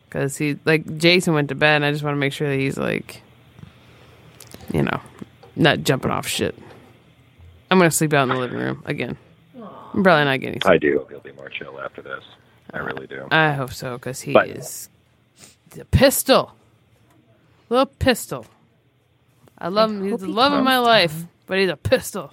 because he like Jason went to bed. and I just want to make sure that he's like, you know, not jumping off shit. I'm gonna sleep out in the living room again. I'm probably not getting. I do. He'll be more chill after this. I really do. I hope so because he But- is the pistol, little pistol. I love him. He's the he love of my life, but he's a pistol.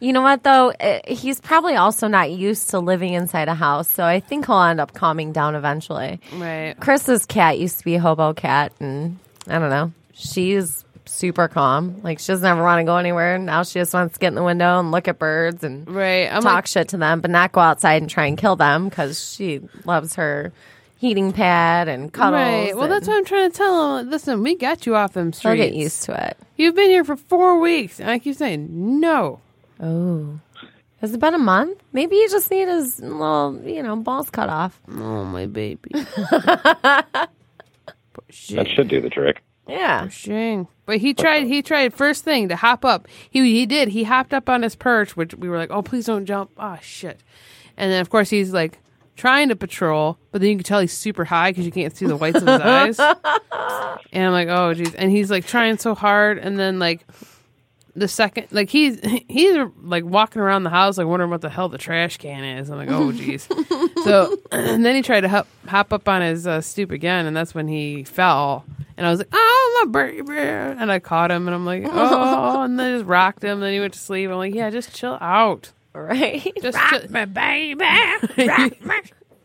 You know what though? Uh, He's probably also not used to living inside a house, so I think he'll end up calming down eventually. Right. Chris's cat used to be a hobo cat, and I don't know. She's super calm. Like she doesn't ever want to go anywhere. Now she just wants to get in the window and look at birds and Right. I'm talk like, shit to them, but not go outside and try and kill them because she loves her heating pad and cuddles. right. Well, that's what I'm trying to tell him. Listen, we got you off them she'll get used to it. You've been here for four weeks, and I keep saying no. Oh. Has it been a month? Maybe you just need his little, you know, balls cut off. Oh, my baby. [LAUGHS] That should do the trick. Yeah. Shing. But he tried. He tried first thing to hop up. He he did. He hopped up on his perch, which we were like, "Oh, please don't jump!" Oh shit! And then of course he's like trying to patrol, but then you can tell he's super high because you can't see the whites of his eyes. [LAUGHS] And I'm like, "Oh jeez!" And he's like trying so hard, and then like the second, like he's [LAUGHS] he's like walking around the house, like wondering what the hell the trash can is. I'm like, "Oh jeez!" [LAUGHS] so and [CLEARS THROAT] then he tried to hop hop up on his uh, stoop again, and that's when he fell. And I was like, "Oh my baby!" And I caught him, and I'm like, "Oh!" And then I just rocked him. And then he went to sleep. I'm like, "Yeah, just chill out. Right. [LAUGHS] Just chill. My baby, [LAUGHS]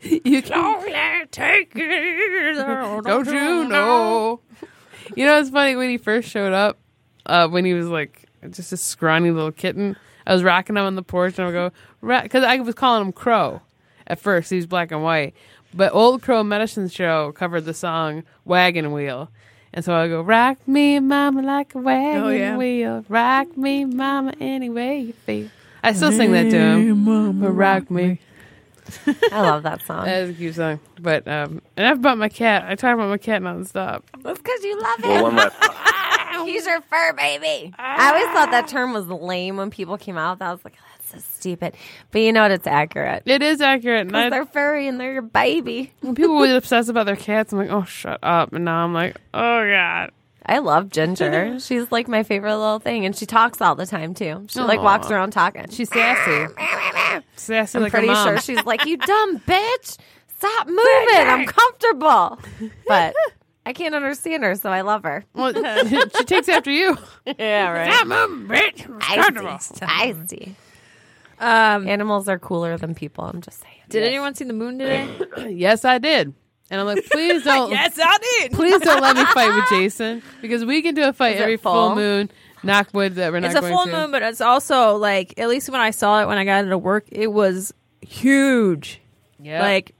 you can take it. [LAUGHS] don't you know? You know, it's funny when he first showed up, uh, when he was like just a scrawny little kitten. I was rocking him on the porch, and I would go because I was calling him Crow at first. He was black and white, but Old Crow Medicine Show covered the song "Wagon Wheel." And so I go, rock me, mama, like a wagon Oh, yeah. wheel. Rock me, mama, any way you feel. I still sing that to him. But rock me. I love that song. That is a cute song. But um, and I've about my cat. I talk about my cat nonstop. That's because you love Well, him. one last. [LAUGHS] He's your fur baby. I always thought that term was lame when people came out. with that. I was like, that's so stupid. But you know what? It's accurate. It is accurate. And Because I, they're furry and they're your baby. when people would obsess about their cats, I'm like, oh, shut up. And now I'm like, oh god. I love Ginger. She's like my favorite little thing. And she talks all the time too. She like walks around talking. She's sassy. sassy I'm like pretty a mom. sure she's like, you [LAUGHS] dumb bitch. Stop moving. I'm comfortable. [LAUGHS] But I can't understand her, so I love her. Well, [LAUGHS] she takes after you. Yeah, right. Mom, bitch. I see. I see. Um, Animals are cooler than people. I'm just saying. did anyone see the moon today? [COUGHS] Yes, I did. And I'm like, please don't. [LAUGHS] yes, I did. Please don't let me fight with [LAUGHS] Jason because we can do a fight Is it every full full? moon. Knock wood that we're not It's a going full to. moon, but it's also like at least when I saw it when I got into work, it was huge. Yeah. Like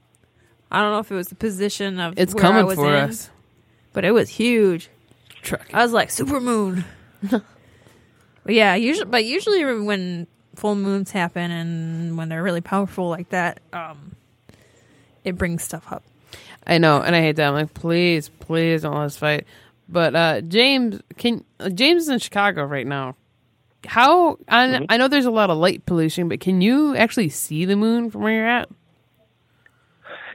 I don't know if it was the position of it's where I coming was for in, us. but it was huge. Truck. I was like super moon. [LAUGHS] but yeah, usually, but usually when full moons happen and when they're really powerful like that, um, it brings stuff up. I know, and I hate that. I'm like, please, please don't let us fight. But uh, James, can uh, James is in Chicago right now. How I, I know there's a lot of light pollution, but can you actually see the moon from where you're at?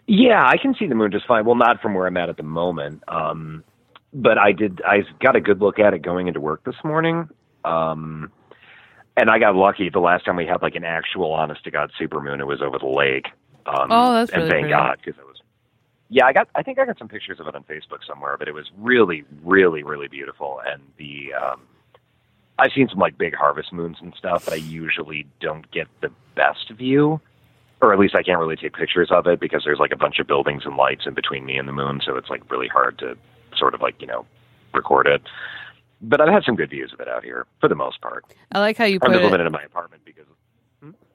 Yeah, I can see the moon just fine. Well, not from where I'm at at the moment. Um, but I did. I got a good look at it going into work this morning. Um, and I got lucky. The last time we had like an actual, honest to God super moon, it was over the lake. Um, Oh, that's and really thank pretty. God because it was. Yeah, I got. I think I got some pictures of it on Facebook somewhere, but it was really, really, really beautiful. And the um, I've seen some like big harvest moons and stuff, but I usually don't get the best view, or at least I can't really take pictures of it because there's like a bunch of buildings and lights in between me and the moon, so it's like really hard to sort of like you know record it. But I've had some good views of it out here for the most part. I like how you I'm put just it. in my apartment because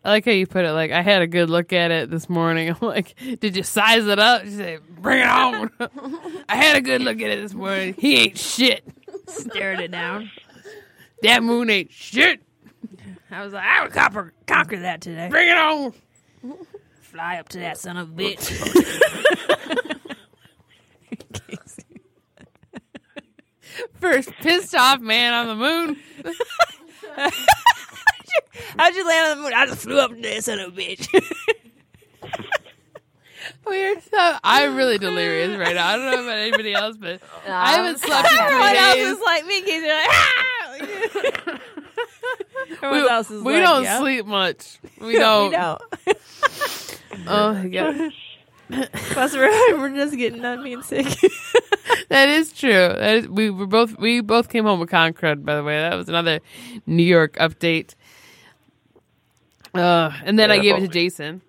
I like how you put it. Like I had a good look at it this morning. [LAUGHS] I'm like, did you size it up? She said, bring it on. [LAUGHS] I had a good look at it this morning. He ain't shit. Stared it down. That moon ain't shit. I was like, I would conquer, conquer that today. Bring it on. Fly up to that son of a bitch. [LAUGHS] First pissed off man on the moon. How'd you land on the moon? I just flew up to that son of a bitch. [LAUGHS] Weird. So, I'm really delirious right now. I don't know about anybody else, but [LAUGHS] I haven't slept in Everyone three else days. is like me. Kids are like, ah! [LAUGHS] Everyone we, else is we like, don't yeah. sleep much. We don't. We don't. Oh my god, Plus, we're, we're just getting done being sick. that is true. That is, we were both we both came home with Concrud. By the way, that was another New York update. Uh, and then I Yeah, gave it to Jason.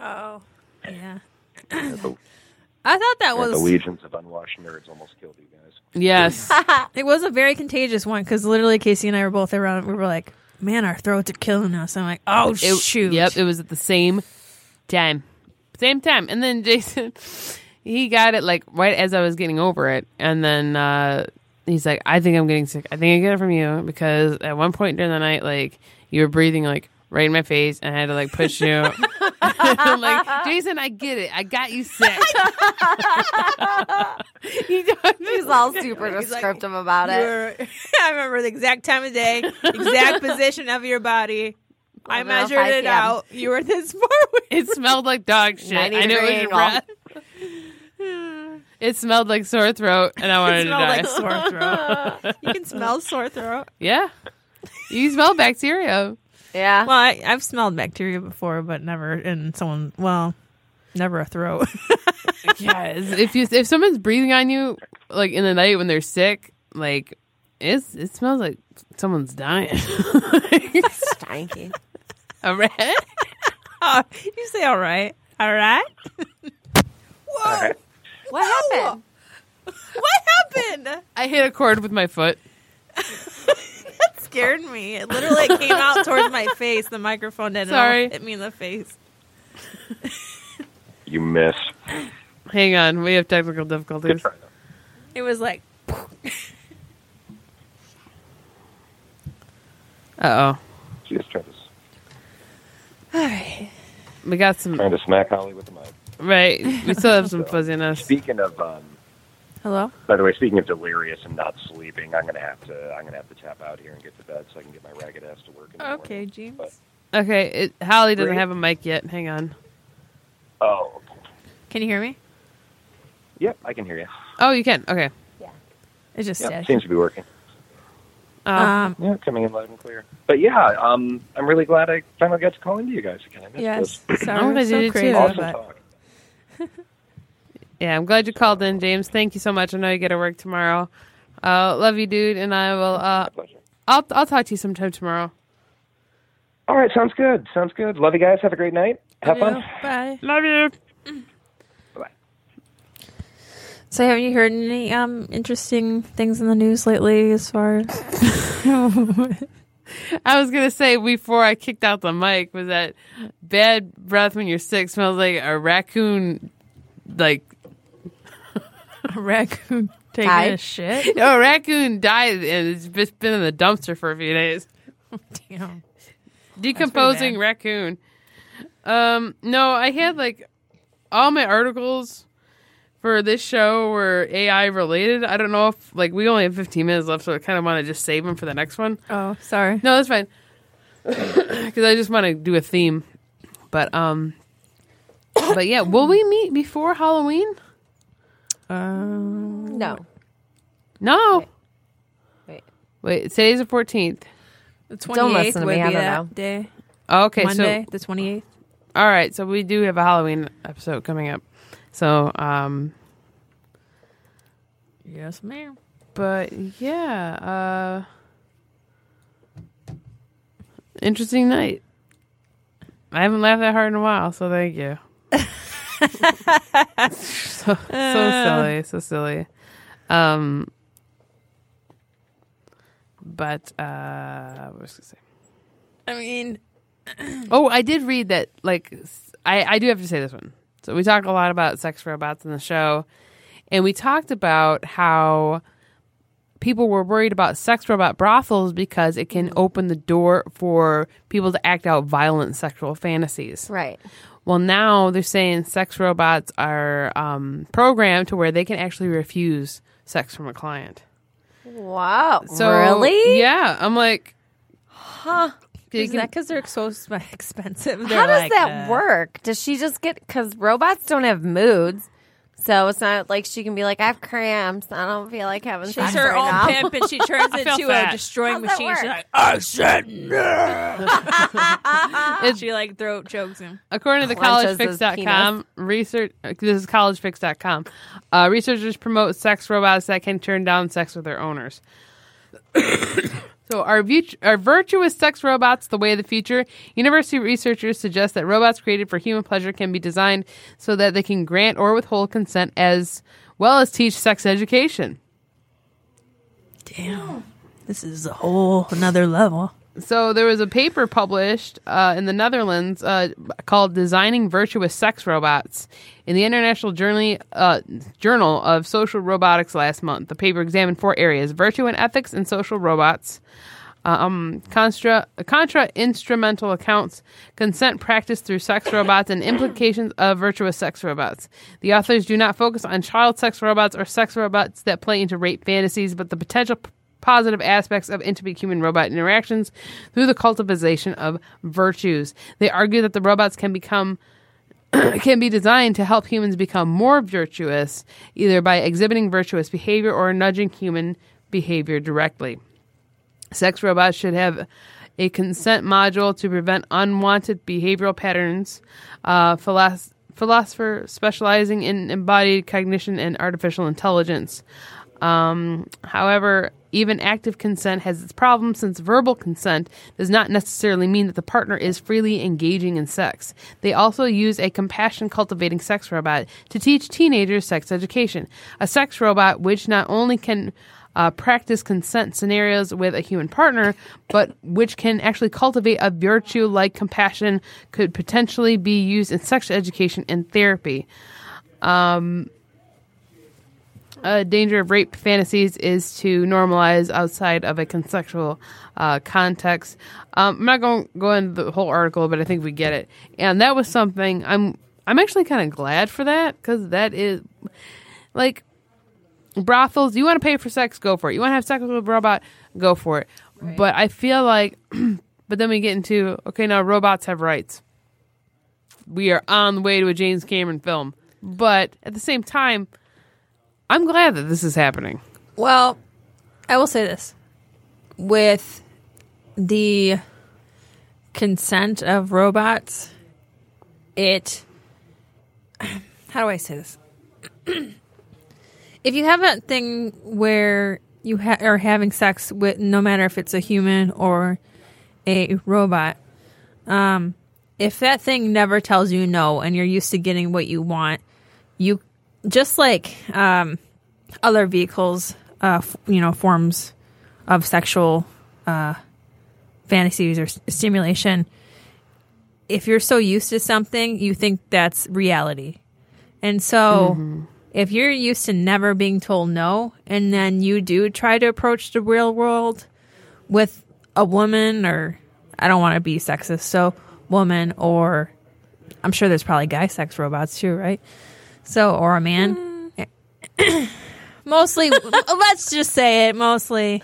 oh, yeah. [CLEARS THROAT] I thought that And the was legions of unwashed nerds almost killed you guys. Yes. [LAUGHS] it was a very contagious one because literally Casey and I were both around. We were like, "Man, our throats are killing us." I'm like, "Oh It- shoot!" Yep, it was at the same time. Same time. And then [LAUGHS] Jason, he got it like right as I was getting over it. And then uh, he's like, I think I'm getting sick. I think I get it from you because at one point during the night, like, you were breathing like right in my face and I had to like push you. [LAUGHS] I'm like, Jason, I get it. I got you sick. [LAUGHS] he does. He's all [LAUGHS] super descriptive about it. You're- I remember the exact time of day, exact position of your body. I 11:05 measured it PM. out. You were this far away. It smelled like dog shit. 90 I knew it was degree your angle. breath. It smelled like sore throat, and I wanted It to smelled die. like sore throat. you can smell sore throat. Yeah. You smell bacteria. Yeah. Well, I, I've smelled bacteria before, but never in someone. Well, never a throat. [LAUGHS] Yes. If you if someone's breathing on you like in the night when they're sick, like it's it smells like someone's dying. [LAUGHS] Stanky. All right. oh, you say all right, all right. Whoa! All right. What happened? What happened? I hit a cord with my foot. [LAUGHS] That scared me. It literally came out towards my face. The microphone didn't Sorry. hit me in the face. You miss. Hang on, we have technical difficulties. It was like Uh oh. She just tried to, all right. We got some trying to smack Holly with the mic. right. We still have some fuzziness. Speaking of, um, Hello. by the way, speaking of delirious and not sleeping, I'm gonna have to, I'm gonna have to tap out here and get to bed so I can get my ragged ass to work. In the Okay, morning. James. But- Okay, it, Holly doesn't Great. have a mic yet. Hang on. Oh, Can you hear me? yep, I can hear you. Oh, you can. Okay. Yeah. It just Yeah, seems to be working. Oh, Um, Yeah, coming in loud and clear. But yeah, um, I'm really glad I finally got to call into you guys again. I missed yes. this. Sorry, I'm I so did it crazy, too. Awesome talk. [LAUGHS] yeah. I'm glad you called in, James. Thank you so much. I know you got to work tomorrow. Uh, love you, dude, and I will. Uh, My pleasure. I'll I'll talk to you sometime tomorrow. All right, sounds good. Sounds good. Love you guys. Have a great night. Have fun. Bye. Love you. Bye. [CLEARS THROAT] So, have you heard any um interesting things in the news lately? As far as [LAUGHS] I was gonna say before I kicked out the mic was that bad breath when you're sick smells like a raccoon, like [LAUGHS] a raccoon taking Died? a shit. [LAUGHS] no a raccoon died and it's just been in the dumpster for a few days. Damn. Decomposing raccoon. Um, no, I had like all my articles for this show were AI related. I don't know if like we only have 15 minutes left, so I kind of want to just save them for the next one. Oh, sorry. No, that's fine. [COUGHS] Because I just want to do a theme. But um, [COUGHS] but yeah, will we meet before Halloween? Um, No. No. Wait. Wait, today's the 14th. the Don't twenty eighth listen to would me, I be don't that know. day. Oh, okay, Monday, so the twenty eighth. all right, so we do have a Halloween episode coming up. So um, Yes, ma'am. but yeah, uh, interesting night. I haven't laughed that hard in a while, so thank you. So, so silly, so silly. Um, but uh, what was I gonna say? I mean, [CLEARS THROAT] Oh, I did read that. Like, I I do have to say this one. So we talk a lot about sex robots in the show, and we talked about how people were worried about sex robot brothels because it can open the door for people to act out violent sexual fantasies. Right. Well, now they're saying sex robots are um, programmed to where they can actually refuse sex from a client. Wow. So really? Yeah, I'm like, Huh. is can- that because they're so [LAUGHS] expensive? How They're does like, that uh, work? Does she just get because robots don't have moods, so it's not like she can be like, "I have cramps. I don't feel like having sex She's sex her right own now." pimp, and she [LAUGHS] turns I feel into a destroying How's that machine. She's work? like, [LAUGHS] I said no. [LAUGHS] she like throat chokes him. According to the Clenches his collegefix.com, research uh, this is collegefix.com. Uh, researchers promote sex robots that can turn down sex with their owners. So, are, vit- are virtuous sex robots the way of the future? University researchers suggest that robots created for human pleasure can be designed so that they can grant or withhold consent as well as teach sex education. Damn. This is a whole another level. So there was a paper published uh, in the Netherlands uh, called "Designing Virtuous Sex Robots" in the International Journal uh, Journal of Social Robotics last month. The paper examined four areas: virtue and ethics in social robots, um, contra contra instrumental accounts, consent practice through sex robots, and implications of virtuous sex robots. The authors do not focus on child sex robots or sex robots that play into rape fantasies, but the potential p- positive aspects of intimate human robot interactions through the cultivation of virtues. They argue that the robots can become [CLEARS THROAT] can be designed to help humans become more virtuous, either by exhibiting virtuous behavior or nudging human behavior directly. Sex robots should have a consent module to prevent unwanted behavioral patterns. Uh, philos- philosopher specializing in embodied cognition and artificial intelligence. Um, however, even active consent has its problems since verbal consent does not necessarily mean that the partner is freely engaging in sex. They also use a compassion cultivating sex robot to teach teenagers sex education. A sex robot which not only can uh, practice consent scenarios with a human partner, but which can actually cultivate a virtue like compassion could potentially be used in sex education and therapy. Um, a danger of rape fantasies is to normalize outside of a consensual uh, context. Um, I'm not going to go into the whole article, but I think we get it. And that was something I'm I'm actually kind of glad for that because that is like brothels. You want to pay for sex, go for it. You want to have sex with a robot, go for it. But I feel like, [CLEARS THROAT] but then we get into okay, now robots have rights. We are on the way to a James Cameron film, but at the same time. I'm glad that this is happening. Well, I will say this. With the consent of robots, it. [CLEARS THROAT] How do I say this? [CLEARS THROAT] if you have a thing where you ha- are having sex with, no matter if it's a human or a robot, um, if that thing never tells you no and you're used to getting what you want, you just like um, other vehicles, uh, f- you know, forms of sexual uh, fantasies or s- stimulation. If you're so used to something, you think that's reality. And so, if you're used to never being told no, and then you do try to approach the real world with a woman, or I don't want to be sexist, so woman, or I'm sure there's probably guy sex robots too, right? So, or a man. mostly, [LAUGHS] let's just say it, mostly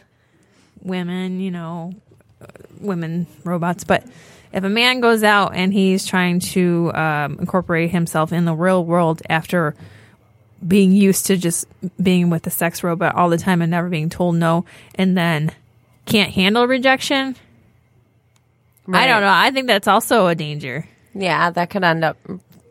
women, you know, uh, women robots. But if a man goes out and he's trying to um, incorporate himself in the real world after being used to just being with a sex robot all the time and never being told no, and then can't handle rejection, I don't know. I think that's also a danger. Yeah, that could end up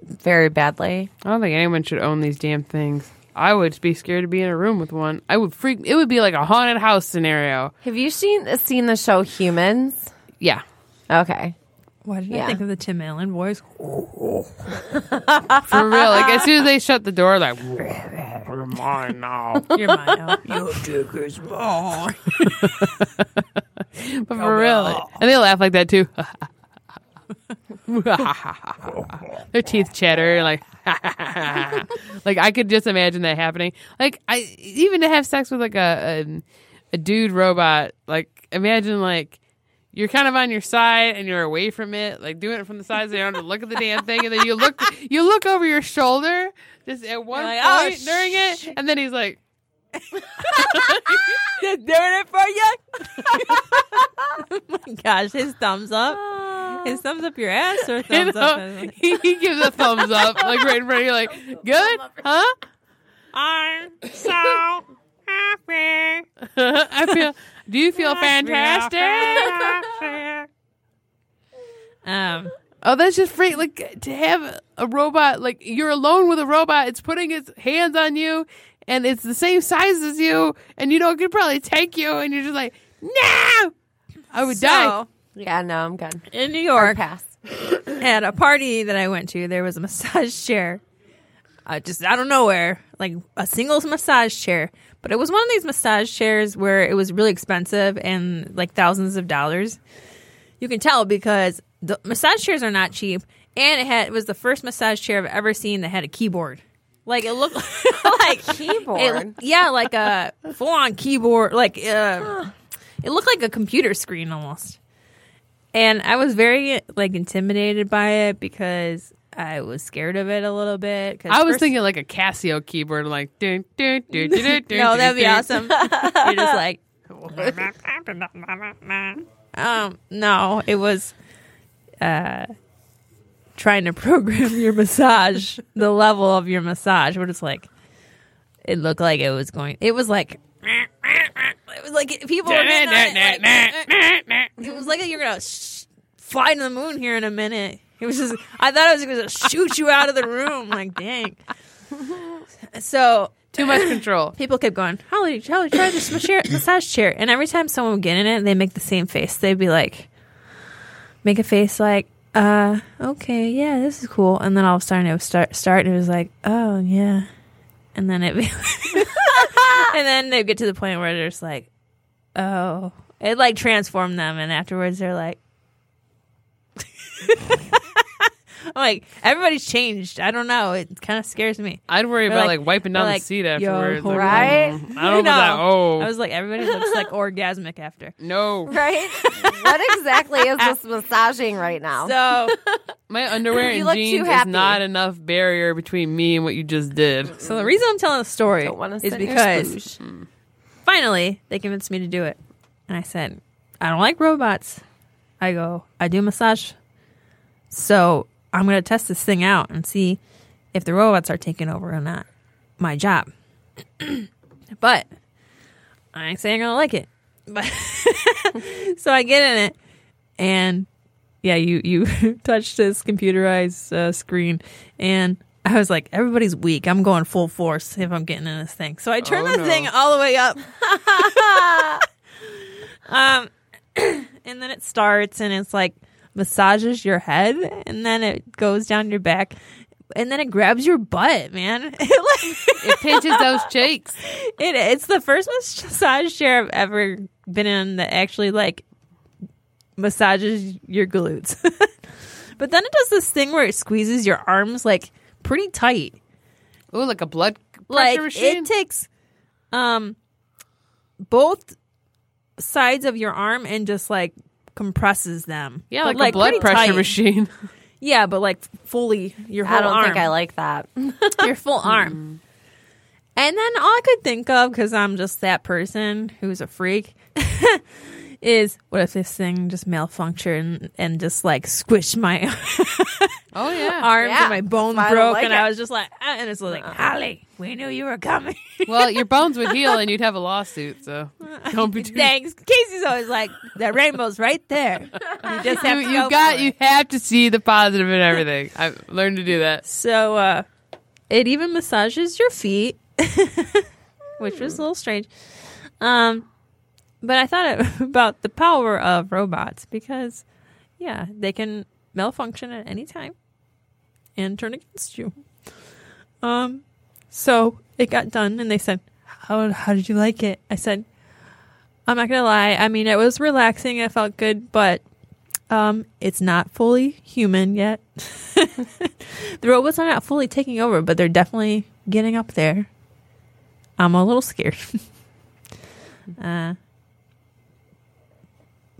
very badly. I don't think anyone should own these damn things. I would be scared to be in a room with one. I would freak. It would be like a haunted house scenario. Have you seen seen the show Humans? Yeah. Okay. Why did I think of the Tim Allen voice? For real. Like as soon as they shut the door, like you're mine now. You're mine now. Your dick is mine. But for real, and they laugh like that too. [LAUGHS] [LAUGHS] Their teeth chatter like, [LAUGHS] like I could just imagine that happening. Like I even to have sex with like a a, a dude robot. Like imagine like you're kind of on your side and you're away from it, like doing it from the side so you don't have to look at the damn thing, and then you look you look over your shoulder just at one like, "Oh, point during it, and then he's like. Just doing it for you. [LAUGHS] oh my gosh, his thumbs up. His thumbs up your ass or You thumbs know, up? he, he gives a thumbs up, like right in front of you, like, good, huh? I'm so happy. [LAUGHS] I feel. Do you feel fantastic? Um, Oh, that's just free. Like to have a robot, like you're alone with a robot. It's putting its hands on you, and it's the same size as you, and you know it could probably take you, and you're just like, no, I would die. Yeah, no, I'm good. in New York, pass. [CLEARS THROAT] at a party that I went to, there was a massage chair. Uh, just out of nowhere, like a single massage chair. But it was one of these massage chairs where it was really expensive and like thousands of dollars. You can tell because the massage chairs are not cheap, and it had it was the first massage chair I've ever seen that had a keyboard. Like it looked [LAUGHS] [LAUGHS] like Keyboard? it- yeah, like a full on keyboard. Like uh, it looked like a computer screen almost. And I was very like intimidated by it because I was scared of it a little bit. 'cause I was first- thinking like a Casio keyboard, like dun, dun, dun, dun, dun, [LAUGHS] dun, no, that'd be dun. awesome. You're just like, um, no, it was uh, trying to program your massage, the level of your massage. What it's like, it looked like it was going. It was like. It was like people were on it, like, it was like you're gonna sh- fly to the moon here in a minute. It was just, I thought I was gonna shoot you out of the room. Like, dang. So Too much control. people kept going, Holly, Holly, try this massage massage chair. And every time someone would get in it, they make the same face. They'd be like, make a face like, uh, okay, yeah, this is cool. And then all of a sudden it would start, start and it was like, oh, yeah. And then it, [LAUGHS] and then they get to the point where they're just like, oh, it like transformed them. And afterwards they're like, [LAUGHS] I'm like, everybody's changed. I don't know. It kind of scares me. I'd worry They're about like- like, wiping down they're the seat afterwards. Like, right? mm, [LAUGHS] I don't know about that. Oh I was like, everybody looks like [LAUGHS] orgasmic after. no, Right? what exactly is this [LAUGHS] massaging right now? So, my underwear and jeans is not enough barrier between me and what you just did. so the reason I'm telling the story is sit in your because finally they convinced me to do it, and I said, I don't like robots. I go, I do massage, so I'm going to test this thing out and see if the robots are taking over or not. My job, [CLEARS THROAT] but I ain't saying I don't like it. But [LAUGHS] so I get in it, and yeah, you you [LAUGHS] touch this computerized uh, screen, and I was like, everybody's weak. I'm going full force if I'm getting in this thing. So I turn Oh, the no. thing all the way up, [LAUGHS] um, [CLEARS THROAT] and then it starts, and it's like massages your head, and then it goes down your back. And then it grabs your butt, man. [LAUGHS] It, like, It pinches those cheeks. [LAUGHS] it it's the first massage chair I've ever been in that actually like massages your glutes. [LAUGHS] but then it does this thing where it squeezes your arms like pretty tight. Ooh, like a blood Like pressure machine. it takes um both sides of your arm and just like compresses them. yeah, But, like, a blood pressure tight. machine. [LAUGHS] Yeah, but like fully your whole arm. I don't arm. think I like that. [LAUGHS] your full arm. And then all I could think of, because I'm just that person who's a freak, [LAUGHS] is what if this thing just malfunctioned and just like squished my Oh yeah. arms Yeah, and my bones I broke, like and it. I was just like, ah, and it's like, Holly, we knew you were coming. well, your [LAUGHS] bones would heal and you'd have a lawsuit. So [LAUGHS] don't be too. Thanks. Casey's always like, the rainbow's right there. You just have You, to you go got. for You have to see the positive in everything. I've learned to do that. So uh, it even massages your feet, [LAUGHS] which was a little strange. Um, but I thought about the power of robots because, yeah, they can malfunction at any time and turn against you. Um, so it got done, and they said, "How how did you like it?" I said, "I'm not gonna lie. I mean, it was relaxing. It felt good, but." Um, it's not fully human yet. [LAUGHS] the robots are not fully taking over, but they're definitely getting up there. I'm a little scared. [LAUGHS] uh,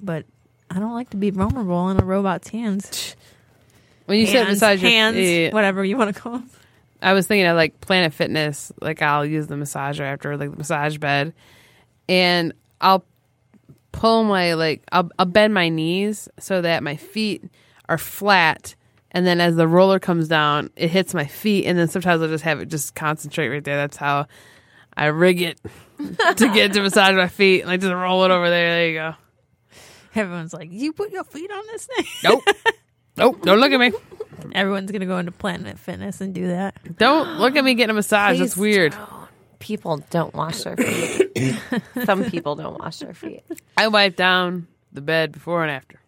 but I don't like to be vulnerable in a robot's hands. [LAUGHS] When you said hands, massage your- hands, yeah, whatever you want to call them. I was thinking of like Planet Fitness. Like I'll use the massager after like the massage bed, and I'll pull my like I'll, I'll bend my knees so that my feet are flat, and then as the roller comes down, it hits my feet, and then sometimes I'll just have it just concentrate right there. That's how I rig it [LAUGHS] to get to massage my feet, and I just roll it over there. There you go. Everyone's like, "You put your feet on this thing." Nope. [LAUGHS] Nope. Don't look at me. Everyone's gonna go into Planet Fitness and do that. Don't look at me getting a massage. That's weird. don't. People don't wash their feet. Some people don't wash their feet. I wipe down the bed before and after.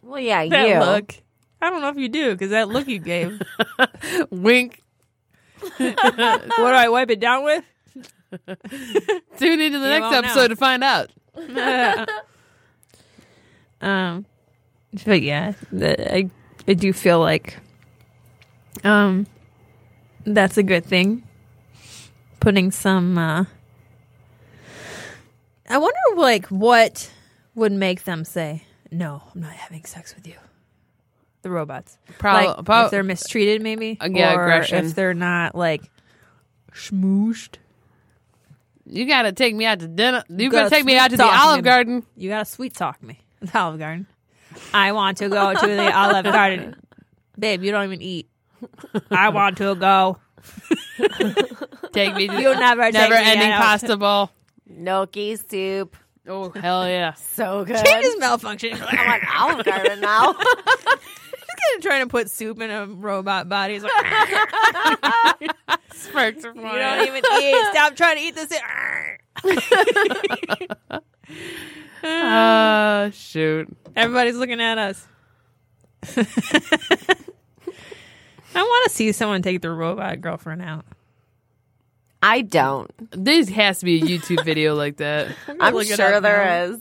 Well, yeah, That you. look. I don't know if you do because that look you gave. [LAUGHS] Wink. [LAUGHS] what do I wipe it down with? [LAUGHS] Tune into the You next won't episode know. to find out. um, but yeah, the, I I do feel like um that's a good thing. Putting some. uh I wonder, like, what would make them say, "No, I'm not having sex with you." The robots, Prob- like prob- if they're mistreated, maybe, Uh, yeah, or aggression. if they're not like schmooshed. You gotta take me out to dinner. You Gotta gotta take me out to the Olive me. Garden. You gotta sweet talk me. [LAUGHS] The Olive Garden. I want to go to the Olive Garden. Babe, you don't even eat. I want to go. Take me to You never take never me ending out. pasta bowl. Gnocchi soup. Oh hell yeah! So good. Change is malfunctioning. I'm like Olive Garden now. [LAUGHS] trying to put soup in a robot body. It's like, Sparks are you don't even eat. Stop trying to eat this. [LAUGHS] Ah, shoot. Everybody's looking at us. [LAUGHS] I want to see someone take their robot girlfriend out. I don't. There has to be a YouTube video like that. [LAUGHS] I'm look it sure up there now. is.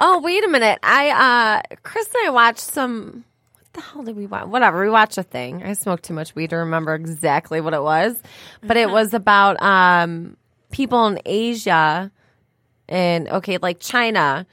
oh, wait a minute. I uh Chris and I watched some what the hell did we watch? Whatever. We watched a thing. I smoked too much weed to remember exactly what it was. But it [LAUGHS] was about um people in Asia and okay, like China.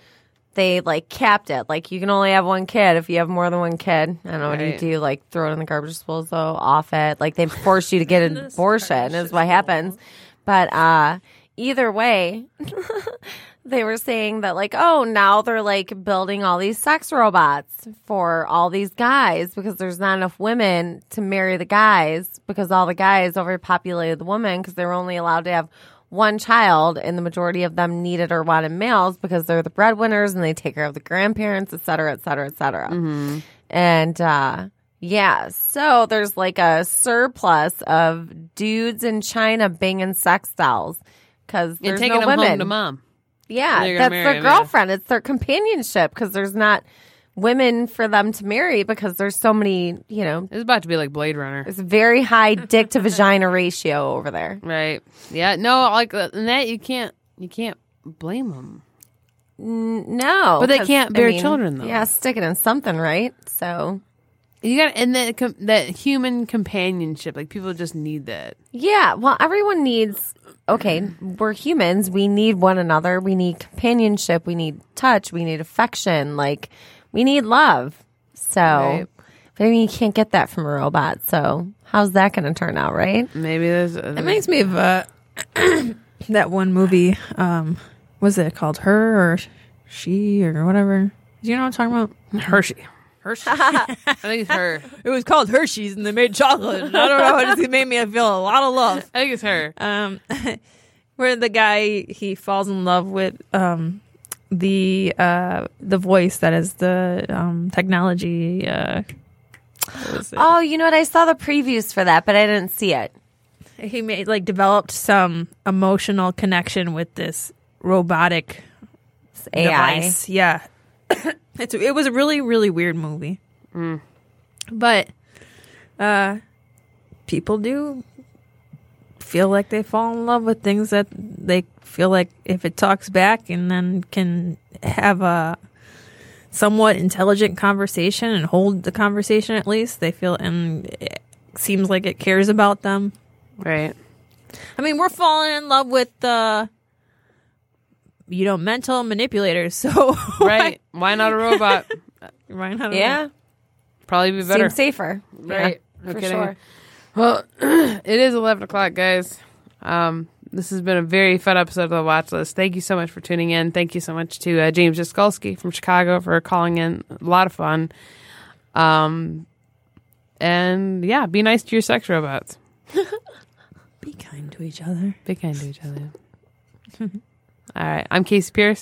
They like capped it. Like you can only have one kid if you have more than one kid. I don't know what do you Right. do. Like throw it in the garbage disposal, off it. Like they force you to get [LAUGHS] an abortion is what happens. But uh either way, [LAUGHS] they were saying that like oh now they're like building all these sex robots for all these guys because there's not enough women to marry the guys because all the guys overpopulated the women because they were only allowed to have one child and the majority of them needed or wanted males because they're the breadwinners and they take care of the grandparents et cetera et cetera et cetera and uh yeah so there's like a surplus of dudes in china banging sex dolls because there's taking no women home to mom. yeah, that's their girlfriend. It's their companionship because there's not women for them to marry because there's so many, you know, It's about to be like Blade Runner. it's a very high dick to vagina ratio over there. Right. Yeah. No, like uh, and that you can't you can't blame them. No. But they 'cause, can't bear children, though. Yeah, stick it in something, right? So, You got and that com- that human companionship. Like people just need that. yeah, well, everyone needs, okay, we're humans. We need one another. We need companionship. We need touch. We need affection. Like, we need love. So, Right. but I mean, you can't get that from a robot. So, how's that going to turn out, right? Maybe there's. It makes me of uh, [CLEARS THROAT] that one movie. Um, was it called Her or She or whatever? Do you know what I'm talking about? Hershey. Hershey. [LAUGHS] I think it's her. [LAUGHS] It was called Hershey's, and they made chocolate. I don't know. It just made me feel a lot of love. I think it's her. Um, [LAUGHS] where the guy he falls in love with um the uh the voice that is the um technology. Uh, what was it? Oh, you know what? I saw the previews for that, but I didn't see it. he made like developed some emotional connection with this robotic It's AI. device. Yeah, [COUGHS] it's it was a really really weird movie. But uh, people do feel like they fall in love with things that they feel like if it talks back and then can have a somewhat intelligent conversation and hold the conversation at least they feel and it seems like it cares about them Right. I mean, we're falling in love with the, you know, mental manipulators. [LAUGHS] So Right. Why not a robot? Ryan, how do Yeah, Probably be better. seems safer. Right. Yeah, No for kidding. sure. Well, [CLEARS THROAT] it is 11 o'clock, guys. Um, this has been a very fun episode of the Watch List. Thank you so much for tuning in. Thank you so much to uh, James Jaskolski from Chicago for calling in. A lot of fun. Um, and yeah, be nice to your sex robots. [LAUGHS] Be kind to each other. Be kind to each other. [LAUGHS] All right. I'm Casey Pierce.